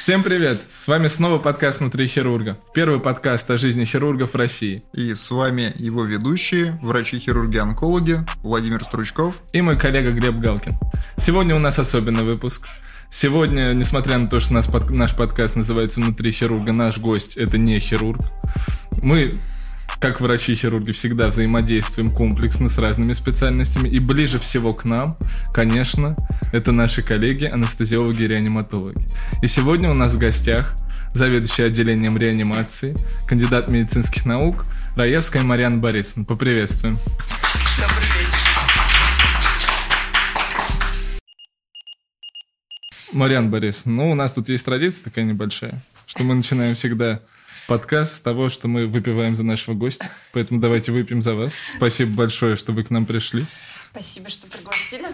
Всем привет! С вами снова подкаст «Внутри хирурга». Первый подкаст о жизни хирургов России. И с вами его ведущие, врачи-хирурги-онкологи Владимир Стручков и мой коллега Глеб Галкин. Сегодня у нас особенный выпуск. Сегодня, несмотря на то, что под, наш подкаст называется «Внутри хирурга», наш гость — это не хирург. Мы как врачи-хирурги всегда взаимодействуем комплексно с разными специальностями. И ближе всего к нам, конечно, это наши коллеги, анестезиологи и реаниматологи. И сегодня у нас в гостях заведующий отделением реанимации, кандидат медицинских наук Раевская Марьяна Борисовна. Поприветствуем. Добрый вечер. Марьян Борисовна, ну, у нас тут есть традиция такая небольшая, что мы начинаем всегда подкаст с того, что мы выпиваем за нашего гостя. Поэтому давайте выпьем за вас. Спасибо большое, что вы к нам пришли. Спасибо, что пригласили.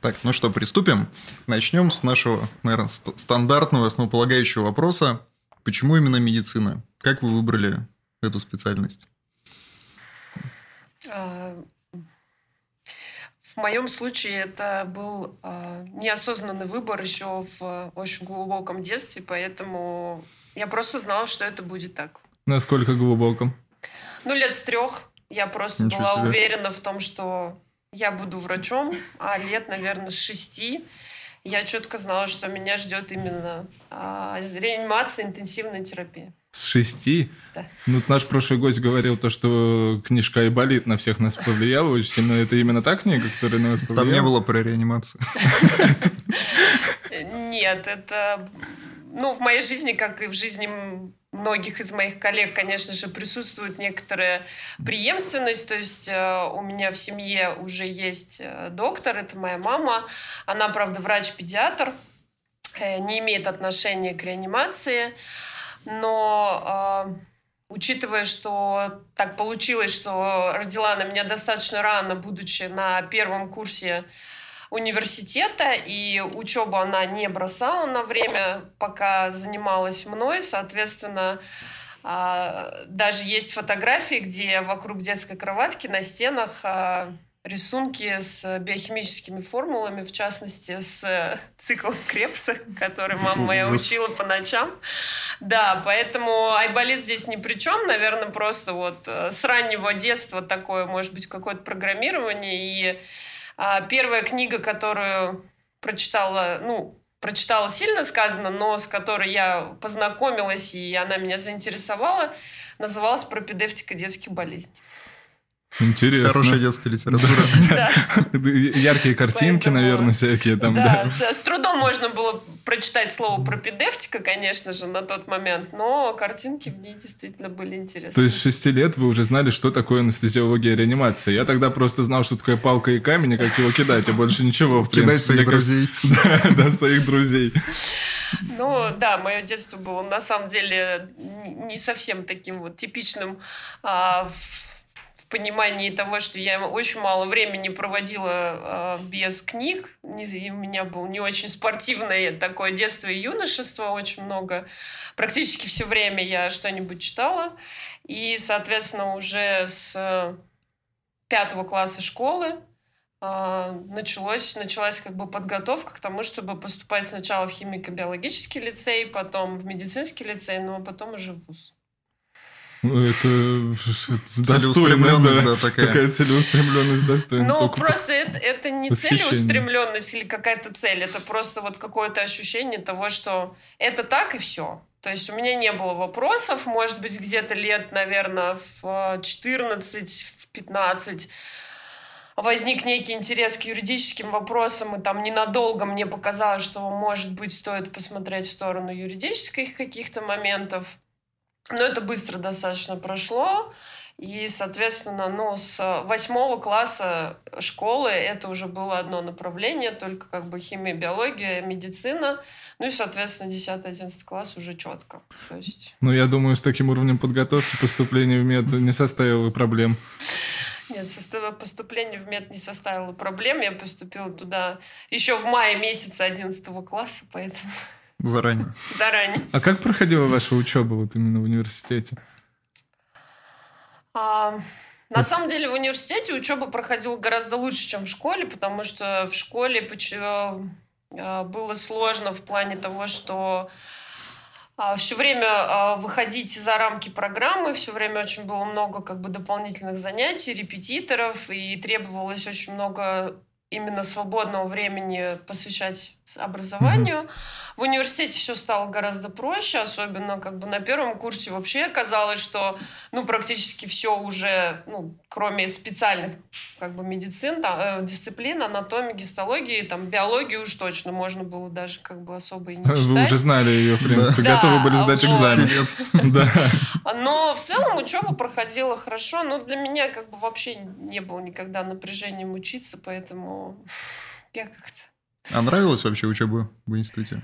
Так, ну что, приступим. Начнем с нашего, наверное, стандартного основополагающего вопроса. Почему именно медицина? Как вы выбрали эту специальность? В моем случае это был э, неосознанный выбор еще в очень глубоком детстве, поэтому я просто знала, что это будет так. Насколько глубоком? Ну, лет с трех. Я просто Ничего была себе. уверена в том, что я буду врачом, а лет, наверное, с шести я четко знала, что меня ждет именно э, реанимация, интенсивная терапия. С шести? Да. Ну, наш прошлый гость говорил то, что книжка «Айболит» на всех нас повлияла очень сильно. Это именно та книга, которая на вас повлияла? Там не было про реанимацию. Нет, это... Ну, в моей жизни, как и в жизни многих из моих коллег, конечно же, присутствует некоторая преемственность. То есть э, у меня в семье уже есть э, доктор, это моя мама. Она, правда, врач-педиатр, э, не имеет отношения к реанимации но э, учитывая, что так получилось, что родила она меня достаточно рано, будучи на первом курсе университета, и учебу она не бросала на время, пока занималась мной, соответственно, э, даже есть фотографии, где вокруг детской кроватки на стенах э, рисунки с биохимическими формулами, в частности, с циклом Крепса, который мама моя учила по ночам. Да, поэтому Айболит здесь ни при чем, наверное, просто вот э, с раннего детства такое, может быть, какое-то программирование. И а, первая книга, которую прочитала, ну, прочитала сильно сказано, но с которой я познакомилась, и она меня заинтересовала, называлась «Пропедевтика детских болезней». Интересно. Хорошая детская литература. Яркие картинки, наверное, всякие там. Да, с трудом можно было прочитать слово пропедевтика, конечно же, на тот момент, но картинки в ней действительно были интересны. То есть с шести лет вы уже знали, что такое анестезиология и реанимация. Я тогда просто знал, что такое палка и камень, и как его кидать, а больше ничего, в принципе. Кидать своих друзей. Да, да, своих друзей. Ну, да, мое детство было на самом деле не совсем таким вот типичным а, понимании того, что я очень мало времени проводила э, без книг. И у меня был не очень спортивное такое детство и юношество, очень много. Практически все время я что-нибудь читала. И, соответственно, уже с пятого класса школы э, началось, началась как бы подготовка к тому, чтобы поступать сначала в химико-биологический лицей, потом в медицинский лицей, но потом уже в ВУЗ. Ну, это достойно, да, да такая. такая целеустремленность достойна. Ну, просто это, это не целеустремленность или какая-то цель, это просто вот какое-то ощущение того, что это так и все. То есть у меня не было вопросов, может быть, где-то лет, наверное, в 14, в 15 возник некий интерес к юридическим вопросам, и там ненадолго мне показалось, что, может быть, стоит посмотреть в сторону юридических каких-то моментов. Но это быстро достаточно прошло. И, соответственно, ну, с восьмого класса школы это уже было одно направление, только как бы химия, биология, медицина. Ну и, соответственно, 10-11 класс уже четко. То есть... Ну, я думаю, с таким уровнем подготовки поступление в мед не составило проблем. Нет, поступление в мед не составило проблем. Я поступила туда еще в мае месяца 11 класса, поэтому... Заранее. Заранее. А как проходила ваша учеба вот именно в университете? А, на самом деле в университете учеба проходила гораздо лучше, чем в школе, потому что в школе а, было сложно в плане того, что а, все время а, выходить за рамки программы, все время очень было много как бы дополнительных занятий, репетиторов, и требовалось очень много именно свободного времени посвящать образованию. Mm-hmm. В университете все стало гораздо проще, особенно как бы на первом курсе вообще казалось, что ну практически все уже, ну кроме специальных как бы медицин, там, э, дисциплин, анатомии, гистологии, там биологии уж точно можно было даже как бы особо и не читать. Вы уже знали ее, в принципе, да. готовы были сдать вот. экзамен. Да. Но в целом учеба проходила хорошо, но для меня как бы вообще не было никогда напряжением учиться, поэтому я как-то... А нравилась вообще учеба в институте?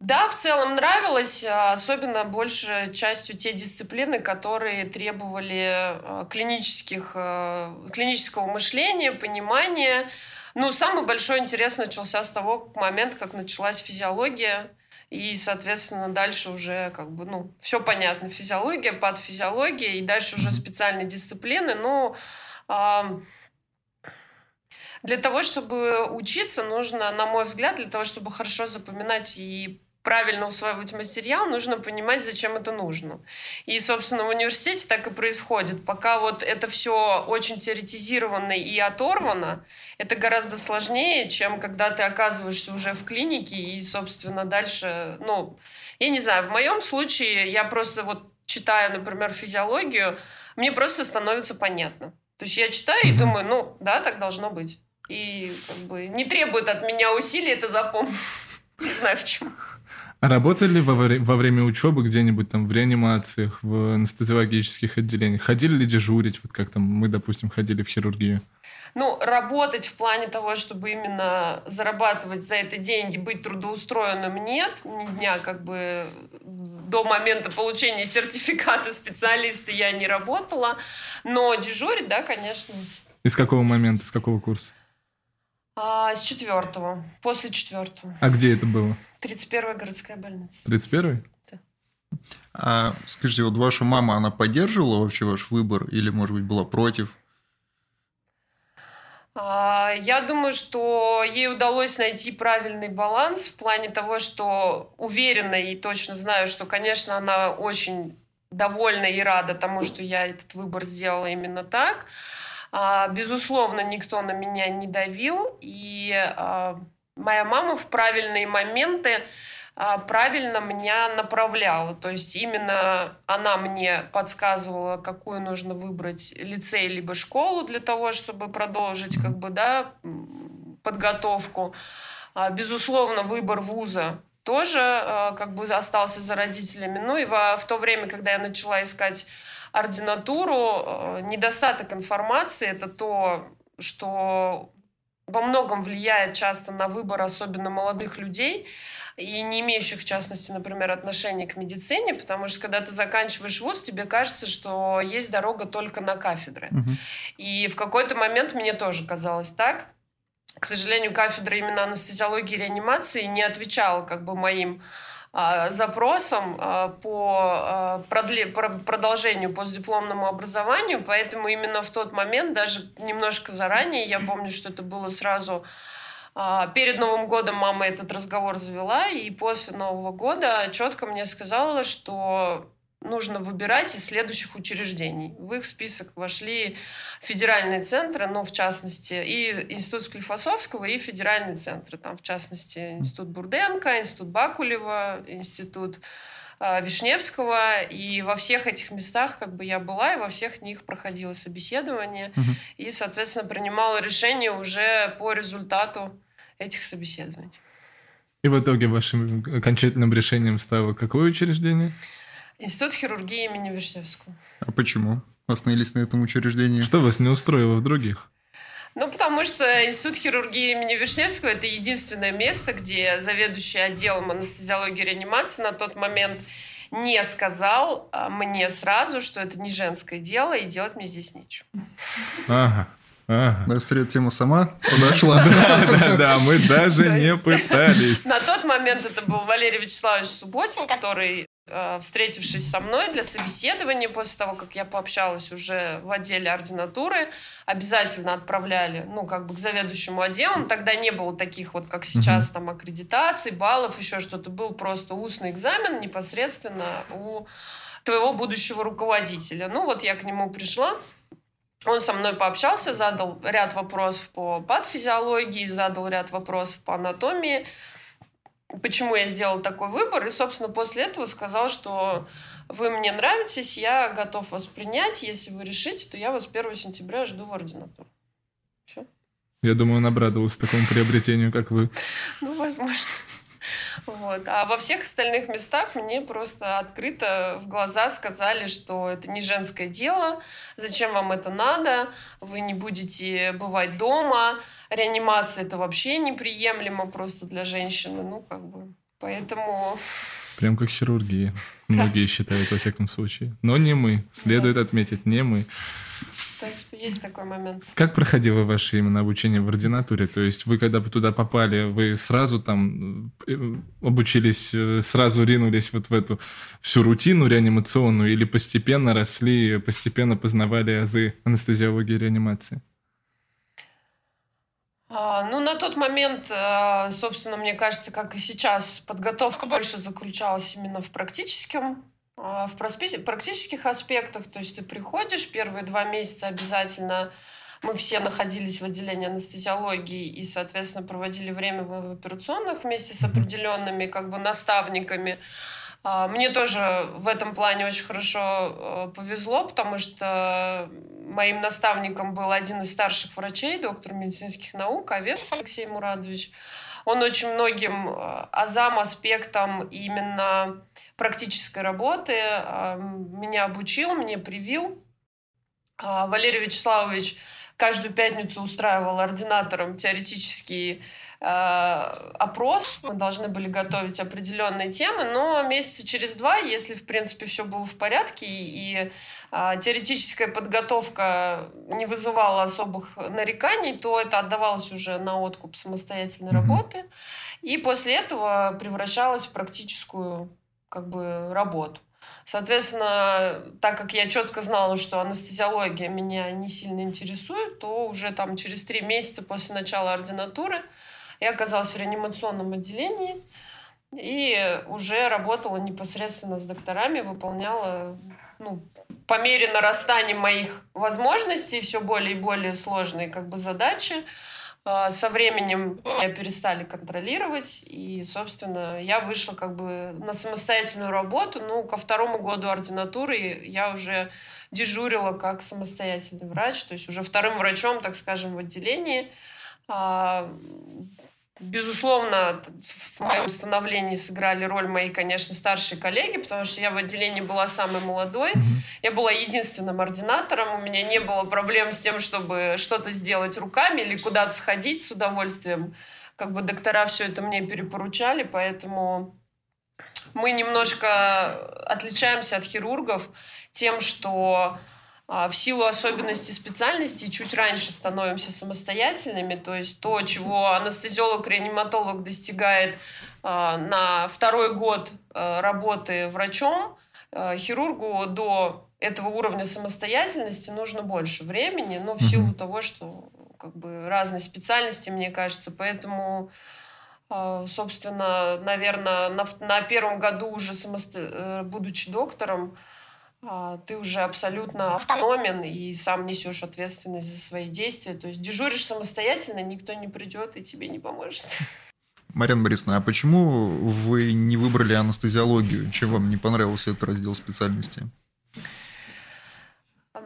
Да, в целом нравилось, а, особенно больше частью те дисциплины, которые требовали а, клинических, а, клинического мышления, понимания. Ну, самый большой интерес начался с того момента, как началась физиология. И, соответственно, дальше уже как бы, ну, все понятно. Физиология, патофизиология, и дальше уже специальные дисциплины. Но для того, чтобы учиться, нужно, на мой взгляд, для того, чтобы хорошо запоминать и правильно усваивать материал, нужно понимать, зачем это нужно. И, собственно, в университете так и происходит. Пока вот это все очень теоретизировано и оторвано, это гораздо сложнее, чем когда ты оказываешься уже в клинике и, собственно, дальше, ну, я не знаю, в моем случае я просто вот читая, например, физиологию, мне просто становится понятно. То есть я читаю и думаю, ну, да, так должно быть. И как бы не требует от меня усилий это запомнить. Не знаю почему. А работали во, во время учебы где-нибудь там в реанимациях, в анестезиологических отделениях? Ходили ли дежурить, вот как там мы, допустим, ходили в хирургию? Ну, работать в плане того, чтобы именно зарабатывать за это деньги, быть трудоустроенным нет. Ни дня как бы до момента получения сертификата специалиста я не работала. Но дежурить, да, конечно. И с какого момента, с какого курса? А, с четвертого, после четвертого. А где это было? 31-я городская больница. 31-й? Да. А скажите, вот ваша мама, она поддерживала вообще ваш выбор или, может быть, была против? А, я думаю, что ей удалось найти правильный баланс в плане того, что уверена и точно знаю, что, конечно, она очень довольна и рада тому, что я этот выбор сделала именно так. А, безусловно, никто на меня не давил, и а, моя мама в правильные моменты а, правильно меня направляла. То есть именно она мне подсказывала, какую нужно выбрать лицей либо школу для того, чтобы продолжить как бы, да, подготовку. Безусловно, выбор вуза тоже как бы остался за родителями. Ну и в, в то время, когда я начала искать ординатуру, э, недостаток информации – это то, что во многом влияет часто на выбор особенно молодых людей и не имеющих, в частности, например, отношения к медицине, потому что когда ты заканчиваешь вуз, тебе кажется, что есть дорога только на кафедры. Угу. И в какой-то момент мне тоже казалось так. К сожалению, кафедра именно анестезиологии и реанимации не отвечала как бы моим запросом а, по а, продолжению постдипломному образованию, поэтому именно в тот момент, даже немножко заранее, я помню, что это было сразу перед Новым годом мама этот разговор завела, и после Нового года четко мне сказала, что нужно выбирать из следующих учреждений. В их список вошли федеральные центры, ну, в частности, и Институт Склифосовского, и федеральные центры. Там, в частности, Институт Бурденко, Институт Бакулева, Институт э, Вишневского. И во всех этих местах как бы я была, и во всех них проходило собеседование. Угу. И, соответственно, принимала решение уже по результату этих собеседований. И в итоге вашим окончательным решением стало какое учреждение? Институт хирургии имени Вишневского. А почему остановились на этом учреждении? Что вас не устроило в других? Ну, потому что Институт хирургии имени Вишневского – это единственное место, где заведующий отделом анестезиологии и реанимации на тот момент не сказал а, мне сразу, что это не женское дело, и делать мне здесь нечего. Ага. Ага. Навстречу тема сама подошла. Да, да, да, мы даже не пытались. На тот момент это был Валерий Вячеславович Субботин, который встретившись со мной для собеседования, после того, как я пообщалась уже в отделе ординатуры, обязательно отправляли, ну, как бы к заведующему отделу. Тогда не было таких вот, как сейчас, там, аккредитаций, баллов, еще что-то. Был просто устный экзамен непосредственно у твоего будущего руководителя. Ну, вот я к нему пришла, он со мной пообщался, задал ряд вопросов по патофизиологии, задал ряд вопросов по анатомии, почему я сделал такой выбор. И, собственно, после этого сказал, что вы мне нравитесь, я готов вас принять. Если вы решите, то я вас 1 сентября жду в ординатуру. Все. Я думаю, он обрадовался такому приобретению, как вы. Ну, возможно. Вот. А во всех остальных местах мне просто открыто в глаза сказали, что это не женское дело, зачем вам это надо, вы не будете бывать дома, реанимация это вообще неприемлемо просто для женщины, ну как бы, поэтому... Прям как хирургия. Многие считают, во всяком случае. Но не мы. Следует отметить, не мы. Так что есть такой момент. Как проходило ваше именно обучение в ординатуре? То есть вы когда туда попали, вы сразу там э, обучились, э, сразу ринулись вот в эту всю рутину реанимационную или постепенно росли, постепенно познавали азы анестезиологии и реанимации? А, ну, на тот момент, а, собственно, мне кажется, как и сейчас, подготовка больше заключалась именно в практическом в практических аспектах, то есть ты приходишь, первые два месяца обязательно мы все находились в отделении анестезиологии и, соответственно, проводили время в операционных вместе с определенными как бы наставниками. А, мне тоже в этом плане очень хорошо э, повезло, потому что моим наставником был один из старших врачей, доктор медицинских наук, Овес Алексей Мурадович. Он очень многим э, азам, аспектам именно практической работы э, меня обучил, мне привил. А, Валерий Вячеславович каждую пятницу устраивал ординатором теоретический э, опрос. Мы должны были готовить определенные темы, но месяца через два, если, в принципе, все было в порядке и теоретическая подготовка не вызывала особых нареканий, то это отдавалось уже на откуп самостоятельной mm-hmm. работы. И после этого превращалось в практическую как бы, работу. Соответственно, так как я четко знала, что анестезиология меня не сильно интересует, то уже там через три месяца после начала ординатуры я оказалась в реанимационном отделении и уже работала непосредственно с докторами, выполняла ну, по мере нарастания моих возможностей все более и более сложные как бы задачи. А, со временем меня перестали контролировать, и, собственно, я вышла как бы на самостоятельную работу. Ну, ко второму году ординатуры я уже дежурила как самостоятельный врач, то есть уже вторым врачом, так скажем, в отделении. Безусловно, в моем становлении сыграли роль мои, конечно, старшие коллеги, потому что я в отделении была самой молодой. Я была единственным ординатором. У меня не было проблем с тем, чтобы что-то сделать руками или куда-то сходить с удовольствием. Как бы доктора все это мне перепоручали, поэтому мы немножко отличаемся от хирургов тем, что в силу особенностей специальности чуть раньше становимся самостоятельными, то есть то, чего анестезиолог-реаниматолог достигает а, на второй год а, работы врачом, хирургу до этого уровня самостоятельности нужно больше времени, но в силу того, что как бы разные специальности, мне кажется, поэтому собственно, наверное, на, на первом году уже самосто... Э, будучи доктором, а, ты уже абсолютно автономен и сам несешь ответственность за свои действия. То есть дежуришь самостоятельно, никто не придет и тебе не поможет. Марина Борисовна, а почему вы не выбрали анестезиологию? Чем вам не понравился этот раздел специальности?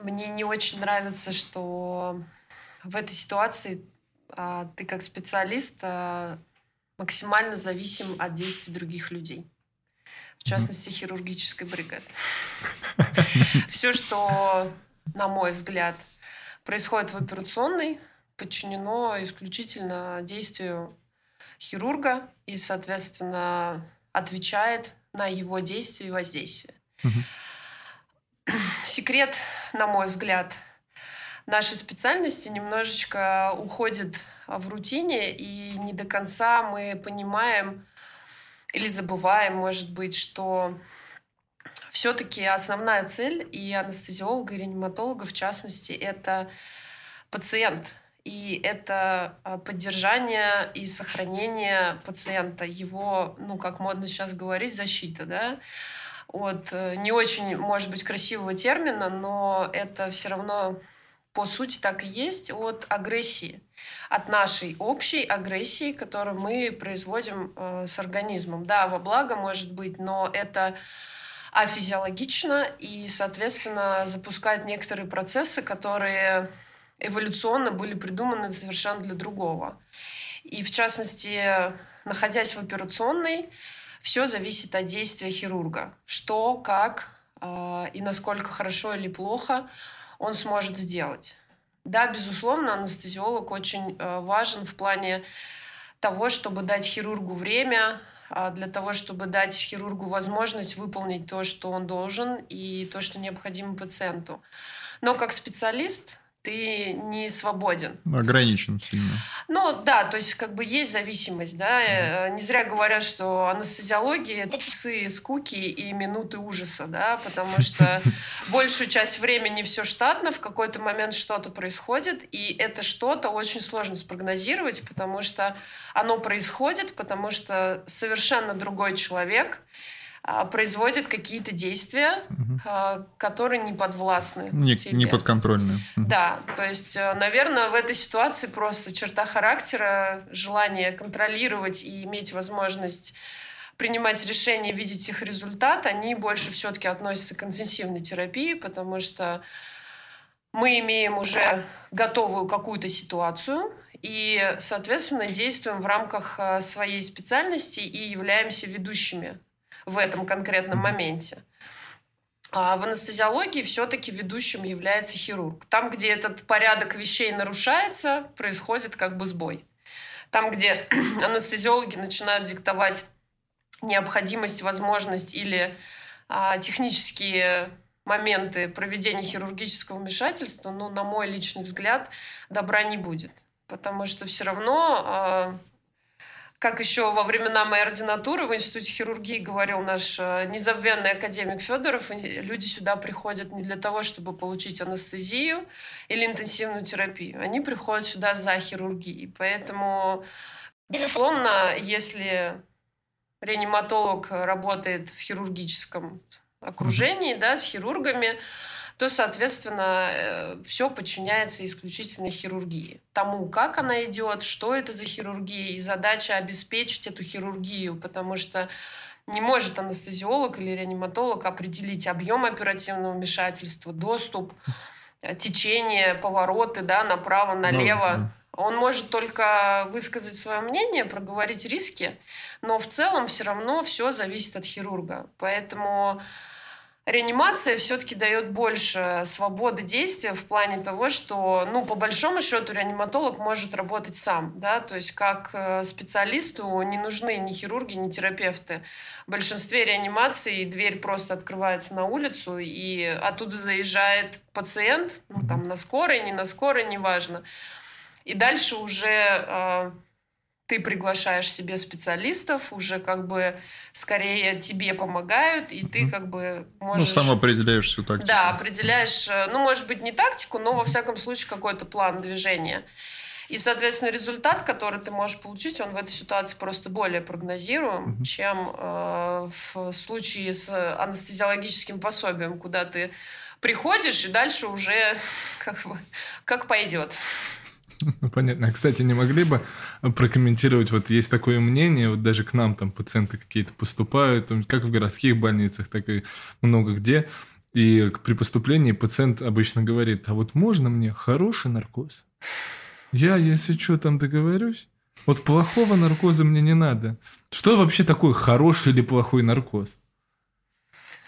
Мне не очень нравится, что в этой ситуации а, ты как специалист а, максимально зависим от действий других людей в частности, хирургической бригады. Все, что, на мой взгляд, происходит в операционной, подчинено исключительно действию хирурга и, соответственно, отвечает на его действия и воздействие. Секрет, на мой взгляд, нашей специальности немножечко уходит в рутине, и не до конца мы понимаем, или забываем, может быть, что все-таки основная цель и анестезиолога, и реаниматолога, в частности, это пациент. И это а, поддержание и сохранение пациента, его, ну, как модно сейчас говорить, защита, да, от э, не очень, может быть, красивого термина, но это все равно по сути так и есть от агрессии, от нашей общей агрессии, которую мы производим э, с организмом. Да, во благо может быть, но это афизиологично и, соответственно, запускает некоторые процессы, которые эволюционно были придуманы совершенно для другого. И, в частности, находясь в операционной, все зависит от действия хирурга. Что, как э, и насколько хорошо или плохо он сможет сделать. Да, безусловно, анестезиолог очень э, важен в плане того, чтобы дать хирургу время, а, для того, чтобы дать хирургу возможность выполнить то, что он должен, и то, что необходимо пациенту. Но как специалист ты не свободен. Ограничен сильно. Ну да, то есть как бы есть зависимость, да. Mm. Не зря говорят, что анестезиология это часы скуки и минуты ужаса, да, потому что большую часть времени все штатно, в какой-то момент что-то происходит, и это что-то очень сложно спрогнозировать, потому что оно происходит, потому что совершенно другой человек производит какие-то действия, угу. которые не подвластны не, тебе. Не подконтрольные. Да, то есть, э, наверное, в этой ситуации просто черта характера, желание контролировать и иметь возможность принимать решения, видеть их результат, они больше все-таки относятся к интенсивной терапии, потому что мы имеем уже готовую какую-то ситуацию, и, соответственно, действуем в рамках э, своей специальности и являемся ведущими в этом конкретном моменте. А в анестезиологии все-таки ведущим является хирург. Там, где этот порядок вещей нарушается, происходит как бы сбой. Там, где анестезиологи начинают диктовать необходимость, возможность или а, технические моменты проведения хирургического вмешательства, ну, на мой личный взгляд, добра не будет. Потому что все равно а, как еще во времена моей ординатуры в Институте хирургии говорил наш э, незабвенный академик Федоров, люди сюда приходят не для того, чтобы получить анестезию или интенсивную терапию. Они приходят сюда за хирургией. Поэтому, безусловно, если реаниматолог работает в хирургическом окружении, да, с хирургами, то, соответственно, э, все подчиняется исключительно хирургии. Тому, как она идет, что это за хирургия, и задача обеспечить эту хирургию, потому что не может анестезиолог или реаниматолог определить объем оперативного вмешательства, доступ, э, течение, повороты да, направо, налево. Ну, Он может только высказать свое мнение, проговорить риски, но в целом все равно все зависит от хирурга. Поэтому Реанимация все-таки дает больше свободы действия в плане того, что, ну, по большому счету, реаниматолог может работать сам, да, то есть как э, специалисту не нужны ни хирурги, ни терапевты. В большинстве реанимаций дверь просто открывается на улицу, и оттуда заезжает пациент, ну, там, на скорой, не на скорой, неважно. И дальше уже э, ты приглашаешь себе специалистов, уже как бы скорее тебе помогают, и ты как бы ну, можешь... Ну, сам определяешь всю тактику. Да, определяешь, э, ну, может быть, не тактику, но во всяком случае какой-то план движения. И, соответственно, результат, который ты можешь получить, он в этой ситуации просто более прогнозируем, mm-hmm. чем э, в случае с анестезиологическим пособием, куда ты приходишь, и дальше уже как, бы, как пойдет. Ну, понятно. А, кстати, не могли бы прокомментировать, вот есть такое мнение, вот даже к нам там пациенты какие-то поступают, как в городских больницах, так и много где, и при поступлении пациент обычно говорит, а вот можно мне хороший наркоз? Я, если что, там договорюсь. Вот плохого наркоза мне не надо. Что вообще такое хороший или плохой наркоз?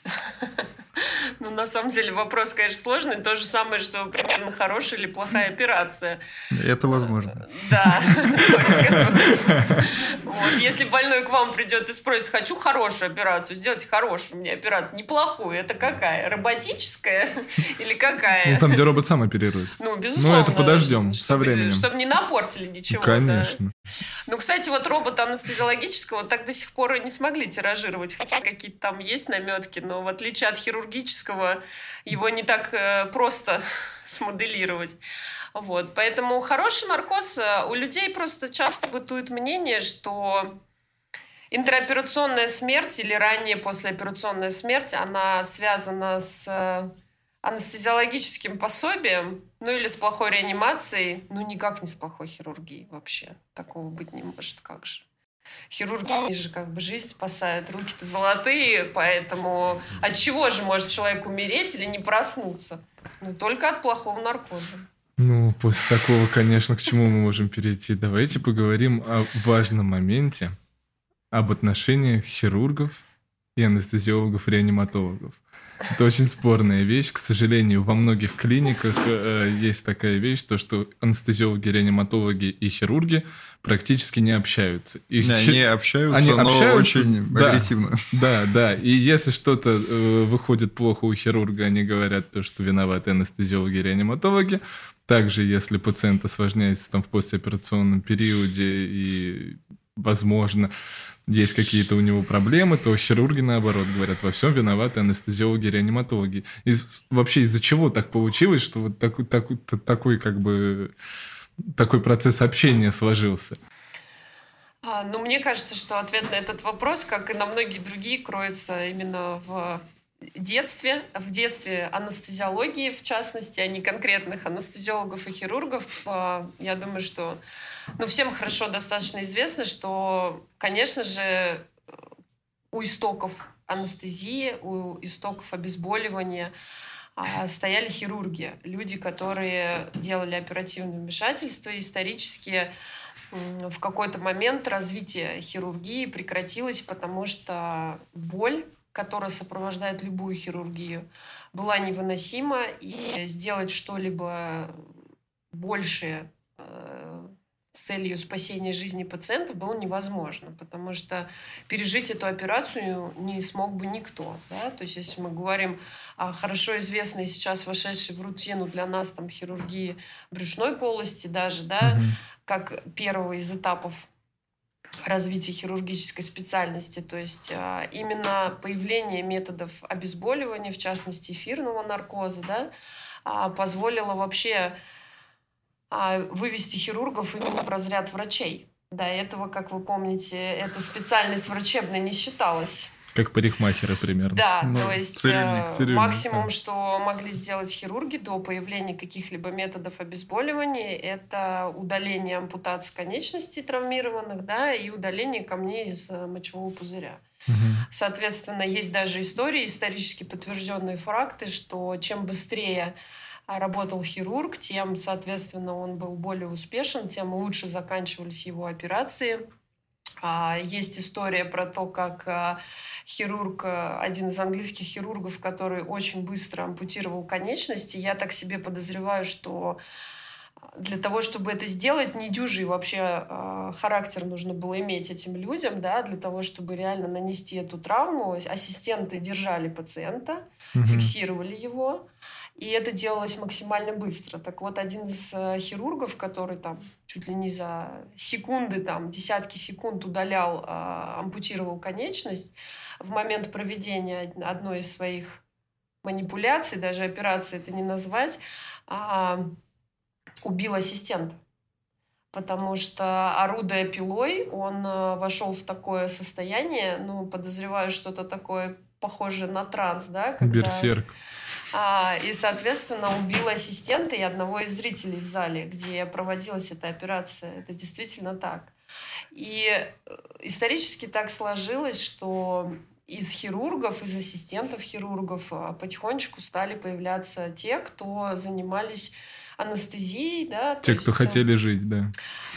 Ну, на самом деле вопрос, конечно, сложный. То же самое, что примерно хорошая или плохая операция. Это возможно. Да. если больной к вам придет и спросит, хочу хорошую операцию, сделайте хорошую мне операцию, неплохую, это какая? Роботическая или какая? Ну, там, где робот сам оперирует. Ну, безусловно. Ну, это подождем со временем. Чтобы не напортили ничего. Конечно. Ну, кстати, вот робота анестезиологического так до сих пор и не смогли тиражировать. Хотя какие-то там есть наметки, но в отличие от хирургического, его не так э, просто смоделировать. Вот. Поэтому хороший наркоз, э, у людей просто часто бытует мнение, что интероперационная смерть или ранняя послеоперационная смерть, она связана с э, анестезиологическим пособием, ну или с плохой реанимацией, ну никак не с плохой хирургией вообще. Такого быть не может, как же. Хирурги же как бы жизнь спасают, руки-то золотые, поэтому от чего же может человек умереть или не проснуться? Ну, только от плохого наркоза. Ну, после такого, конечно, к чему мы можем перейти? Давайте поговорим о важном моменте, об отношениях хирургов и анестезиологов-реаниматологов. Это очень спорная вещь. К сожалению, во многих клиниках э, есть такая вещь, то, что анестезиологи, реаниматологи и хирурги практически не общаются. Их Не, щи- Они общаются, Они но общаются, очень да. агрессивно. Да, да. И если что-то э, выходит плохо у хирурга, они говорят то, что виноваты анестезиологи реаниматологи. Также, если пациент осложняется там в послеоперационном периоде и, возможно, есть какие-то у него проблемы, то хирурги, наоборот, говорят, во всем виноваты анестезиологи реаниматологи. И вообще из-за чего так получилось, что вот такой, такой, такой как бы такой процесс общения сложился? А, ну, мне кажется, что ответ на этот вопрос, как и на многие другие, кроется именно в детстве, в детстве анестезиологии, в частности, а не конкретных анестезиологов и хирургов. А, Я думаю, что ну, всем хорошо достаточно известно, что, конечно же, у истоков анестезии, у истоков обезболивания а, стояли хирурги, люди, которые делали оперативное вмешательство, и исторически в какой-то момент развитие хирургии прекратилось, потому что боль, которая сопровождает любую хирургию, была невыносима, и сделать что-либо большее э, с целью спасения жизни пациента было невозможно, потому что пережить эту операцию не смог бы никто. Да? То есть если мы говорим о хорошо известной сейчас вошедшей в рутину для нас там, хирургии брюшной полости даже, да, Мгм. как первого из этапов развития хирургической специальности. То есть а, именно появление методов обезболивания, в частности эфирного наркоза, да, а, позволило вообще а, вывести хирургов именно в разряд врачей. До этого, как вы помните, эта специальность врачебной не считалась. Как парикмахеры примерно. Да, Ну, то есть цирюльник, э, цирюльник, максимум, да. что могли сделать хирурги до появления каких-либо методов обезболивания, это удаление ампутации конечностей травмированных, да, и удаление камней из э, мочевого пузыря. Мгм. Соответственно, есть даже истории, исторически подтвержденные факты, что чем быстрее а, работал хирург, тем, соответственно, он был более успешен, тем лучше заканчивались его операции. А, Есть история про то, как а, хирург, а, один из английских хирургов, который очень быстро ампутировал конечности, я так себе подозреваю, что для того, чтобы это сделать, недюжий вообще э, характер нужно было иметь этим людям, да, для того, чтобы реально нанести эту травму. Ассистенты держали пациента, Мгм. фиксировали его, и это делалось максимально быстро. Так вот, один из э, хирургов, который там чуть ли не за секунды, там, десятки секунд удалял, э, ампутировал конечность, в момент проведения од- одной из своих манипуляций, даже операции это не назвать, а, убил ассистента. Потому что, орудуя пилой, он э, вошел в такое состояние, ну, подозреваю, что-то такое похожее на транс, да? когда- Берсерк. А, и, соответственно, убил ассистента и одного из зрителей в зале, где проводилась эта операция. Это действительно так. И э, исторически так сложилось, что из хирургов, из ассистентов хирургов а, потихонечку стали появляться те, кто занимались анестезией, да. Те, кто есть, э, хотели жить, да.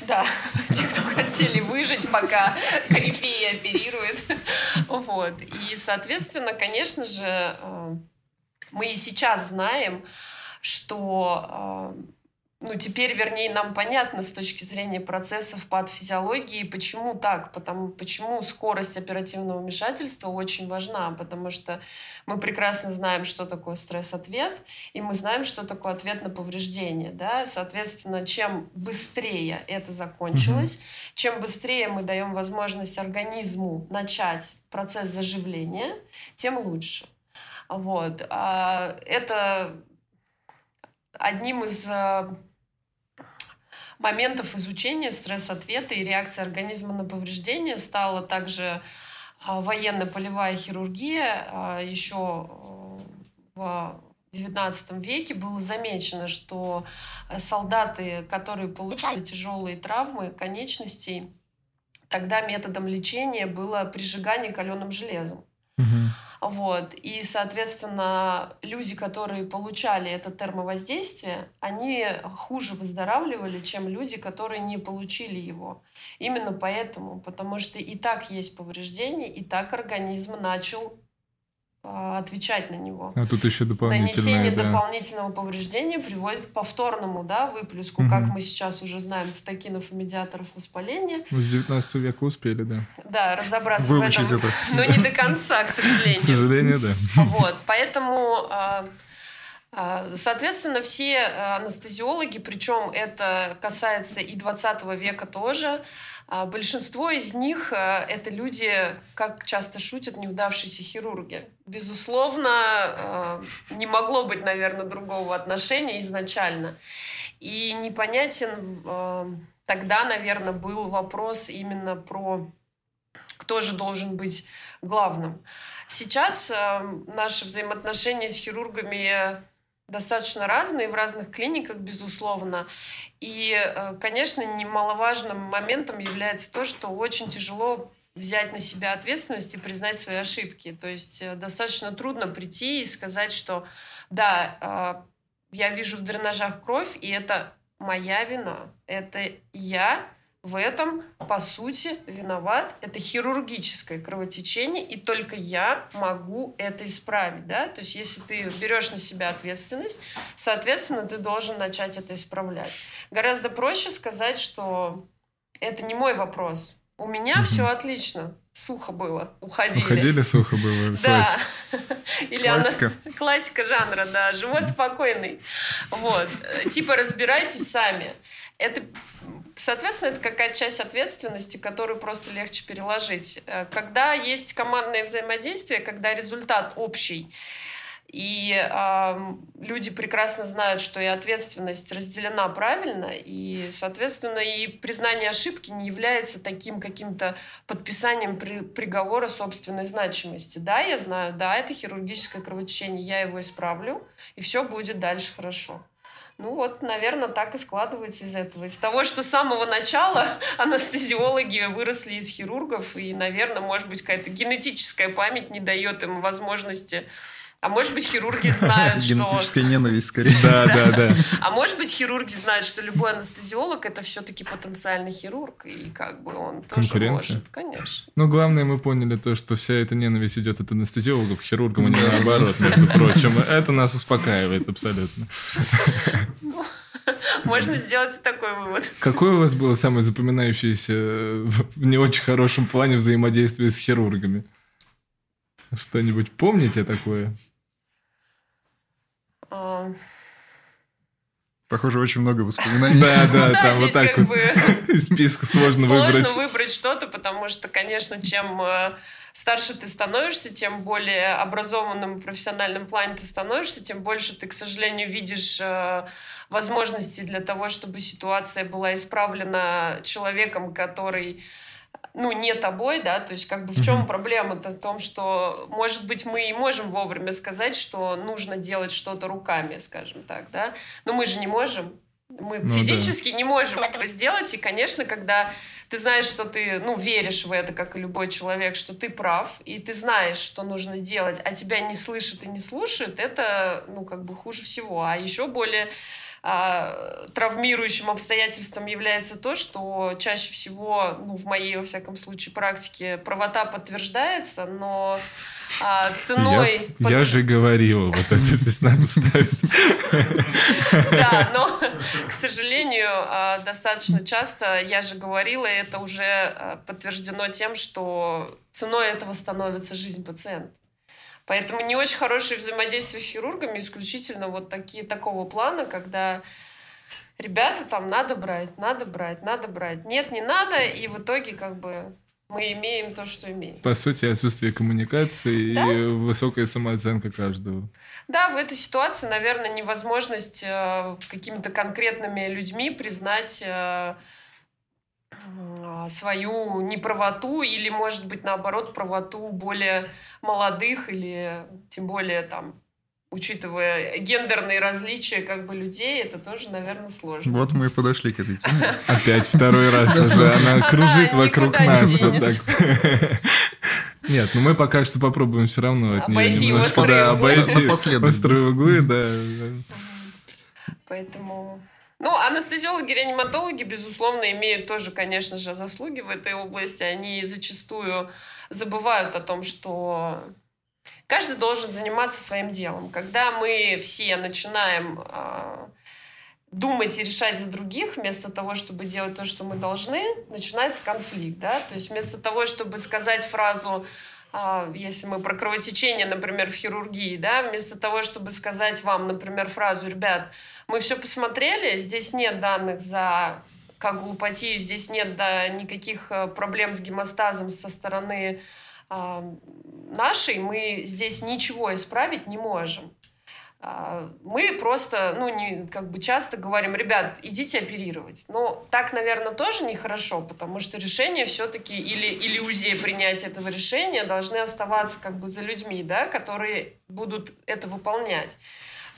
да, те, кто хотели выжить, пока корифея оперирует. Вот. И, соответственно, конечно же, э, мы и сейчас знаем, что ну, теперь, вернее, нам понятно с точки зрения процессов патофизиологии, почему так, потому, почему скорость оперативного вмешательства очень важна, потому что мы прекрасно знаем, что такое стресс-ответ, и мы знаем, что такое ответ на повреждение, да, соответственно, чем быстрее это закончилось, mm чем быстрее мы даем возможность организму начать процесс заживления, тем лучше. Вот. А это одним из а, моментов изучения стресс-ответа и реакции организма на повреждение стала также а, военно-полевая хирургия. А, еще в XIX веке было замечено, что солдаты, которые получали тяжелые травмы конечностей, тогда методом лечения было прижигание каленым железом. Угу. Вот. И, соответственно, люди, которые получали это термовоздействие, они хуже выздоравливали, чем люди, которые не получили его. Именно поэтому, потому что и так есть повреждение, и так организм начал отвечать на него. А тут еще дополнительное, Нанесение да. дополнительного повреждения приводит к повторному да, выплеску, угу. как мы сейчас уже знаем, цитокинов и медиаторов воспаления. Мы с 19 века успели, да. Да, разобраться Выучить в этом, это. но не до конца, к сожалению. К сожалению, да. Вот, поэтому... А, а, соответственно, все анестезиологи, причем это касается и 20 века тоже, а большинство из них э, это люди, как часто шутят, неудавшиеся хирурги. Безусловно, э, не могло быть, наверное, другого отношения изначально. И непонятен э, тогда, наверное, был вопрос именно про кто же должен быть главным. Сейчас наши взаимоотношения с хирургами достаточно разные в разных клиниках, безусловно. И, э, конечно, немаловажным моментом является то, что очень тяжело взять на себя ответственность и признать свои ошибки. То есть э, достаточно трудно прийти и сказать, что да, э, я вижу в дренажах кровь, и это моя вина. Это я в этом, по сути, виноват. Это хирургическое кровотечение, и только я могу это исправить. Да? То есть, если ты берешь на себя ответственность, соответственно, ты должен начать это исправлять. Гораздо проще сказать, что это не мой вопрос. У меня угу. все отлично. Сухо было. Уходили. Уходили, сухо было. Да. Или классика. Она, классика жанра, да. Живот спокойный. Вот. Типа разбирайтесь сами. Это Соответственно, это какая-то часть ответственности, которую просто легче переложить. Э, когда есть командное взаимодействие, когда результат общий, и э, люди прекрасно знают, что и ответственность разделена правильно, и, соответственно, и признание ошибки не является таким каким-то подписанием при, приговора собственной значимости. Да, я знаю, да, это хирургическое кровотечение, я его исправлю, и все будет дальше хорошо. Ну вот, наверное, так и складывается из этого. Из того, что с самого начала анестезиологи выросли из хирургов, и, наверное, может быть, какая-то генетическая память не дает им возможности а может быть, хирурги знают, что... Генетическая ненависть, скорее. Да, да, да. А может быть, хирурги знают, что любой анестезиолог это все-таки потенциальный хирург, и как бы он тоже может, конечно. Ну, главное, мы поняли то, что вся эта ненависть идет от анестезиологов к хирургам, а не наоборот, между прочим. Это нас успокаивает абсолютно. Можно сделать такой вывод. Какое у вас было самое запоминающееся в не очень хорошем плане взаимодействие с хирургами? Что-нибудь помните такое? Похоже, очень много воспоминаний. Да, да, там вот так вот из списка сложно выбрать. Сложно выбрать что-то, потому что, конечно, чем э, старше ты становишься, тем более образованным в профессиональном плане ты становишься, тем больше ты, к сожалению, видишь э, возможности для того, чтобы ситуация была исправлена человеком, который ну, не тобой, да, то есть как бы в чем mm-hmm. проблема-то? В том, что, может быть, мы и можем вовремя сказать, что нужно делать что-то руками, скажем так, да, но мы же не можем, мы ну, физически да. не можем этого сделать, и, конечно, когда ты знаешь, что ты, ну, веришь в это, как и любой человек, что ты прав, и ты знаешь, что нужно делать, а тебя не слышат и не слушают, это, ну, как бы хуже всего. А еще более травмирующим обстоятельством является то, что чаще всего, ну, в моей, во всяком случае, практике правота подтверждается, но а, ценой... Я, под... я же говорила, вот это здесь надо ставить. Да, но, к сожалению, а, достаточно часто, я же говорила, это уже а, подтверждено тем, что ценой этого становится жизнь пациента. Поэтому не очень хорошее взаимодействие с хирургами исключительно вот такие, такого плана, когда ребята там надо брать, надо брать, надо брать. Нет, не надо, и в итоге как бы мы имеем то, что имеем. По сути, отсутствие коммуникации да? и высокая самооценка каждого. Да, в этой ситуации, наверное, невозможность э, какими-то конкретными людьми признать э, свою неправоту или, может быть, наоборот, правоту более молодых или тем более там учитывая гендерные различия как бы людей, это тоже, наверное, сложно. Вот мы и подошли к этой теме. Опять второй раз уже она кружит вокруг нас. Нет, ну мы пока что попробуем все равно от нее немножко обойти острые углы, да. Поэтому ну, анестезиологи, реаниматологи, безусловно, имеют тоже, конечно же, заслуги в этой области. Они зачастую забывают о том, что каждый должен заниматься своим делом. Когда мы все начинаем э, думать и решать за других, вместо того, чтобы делать то, что мы должны, начинается конфликт. Да? То есть вместо того, чтобы сказать фразу а, если мы про кровотечение, например, в хирургии, да, вместо того, чтобы сказать вам, например, фразу, ребят, мы все посмотрели, здесь нет данных за коагулопатию, здесь нет да, никаких э, проблем с гемостазом со стороны э, нашей, мы здесь ничего исправить не можем. А, мы просто, ну, не, как бы часто говорим, ребят, идите оперировать. Но так, наверное, тоже нехорошо, потому что решение все-таки или иллюзия принятия этого решения должны оставаться как бы за людьми, да, которые будут это выполнять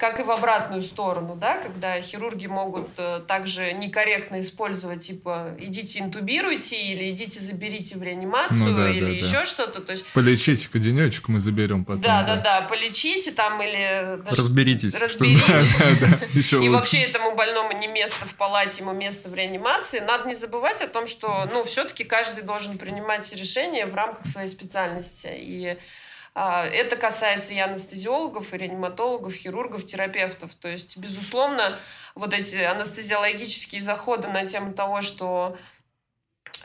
как и в обратную сторону, да, когда хирурги могут э, также некорректно использовать, типа, идите интубируйте или идите заберите в реанимацию ну, да, или да, еще да. что-то. То есть... Полечите-ка денечек мы заберем потом. Да, да, да, да, полечите там или... Даже... Разберитесь. Разберитесь. И вообще этому больному не место в палате, ему место в реанимации. Надо не забывать о том, что, ну, все-таки каждый должен принимать решения в рамках своей специальности. И это касается и анестезиологов, и реаниматологов, хирургов, терапевтов. То есть, безусловно, вот эти анестезиологические заходы на тему того, что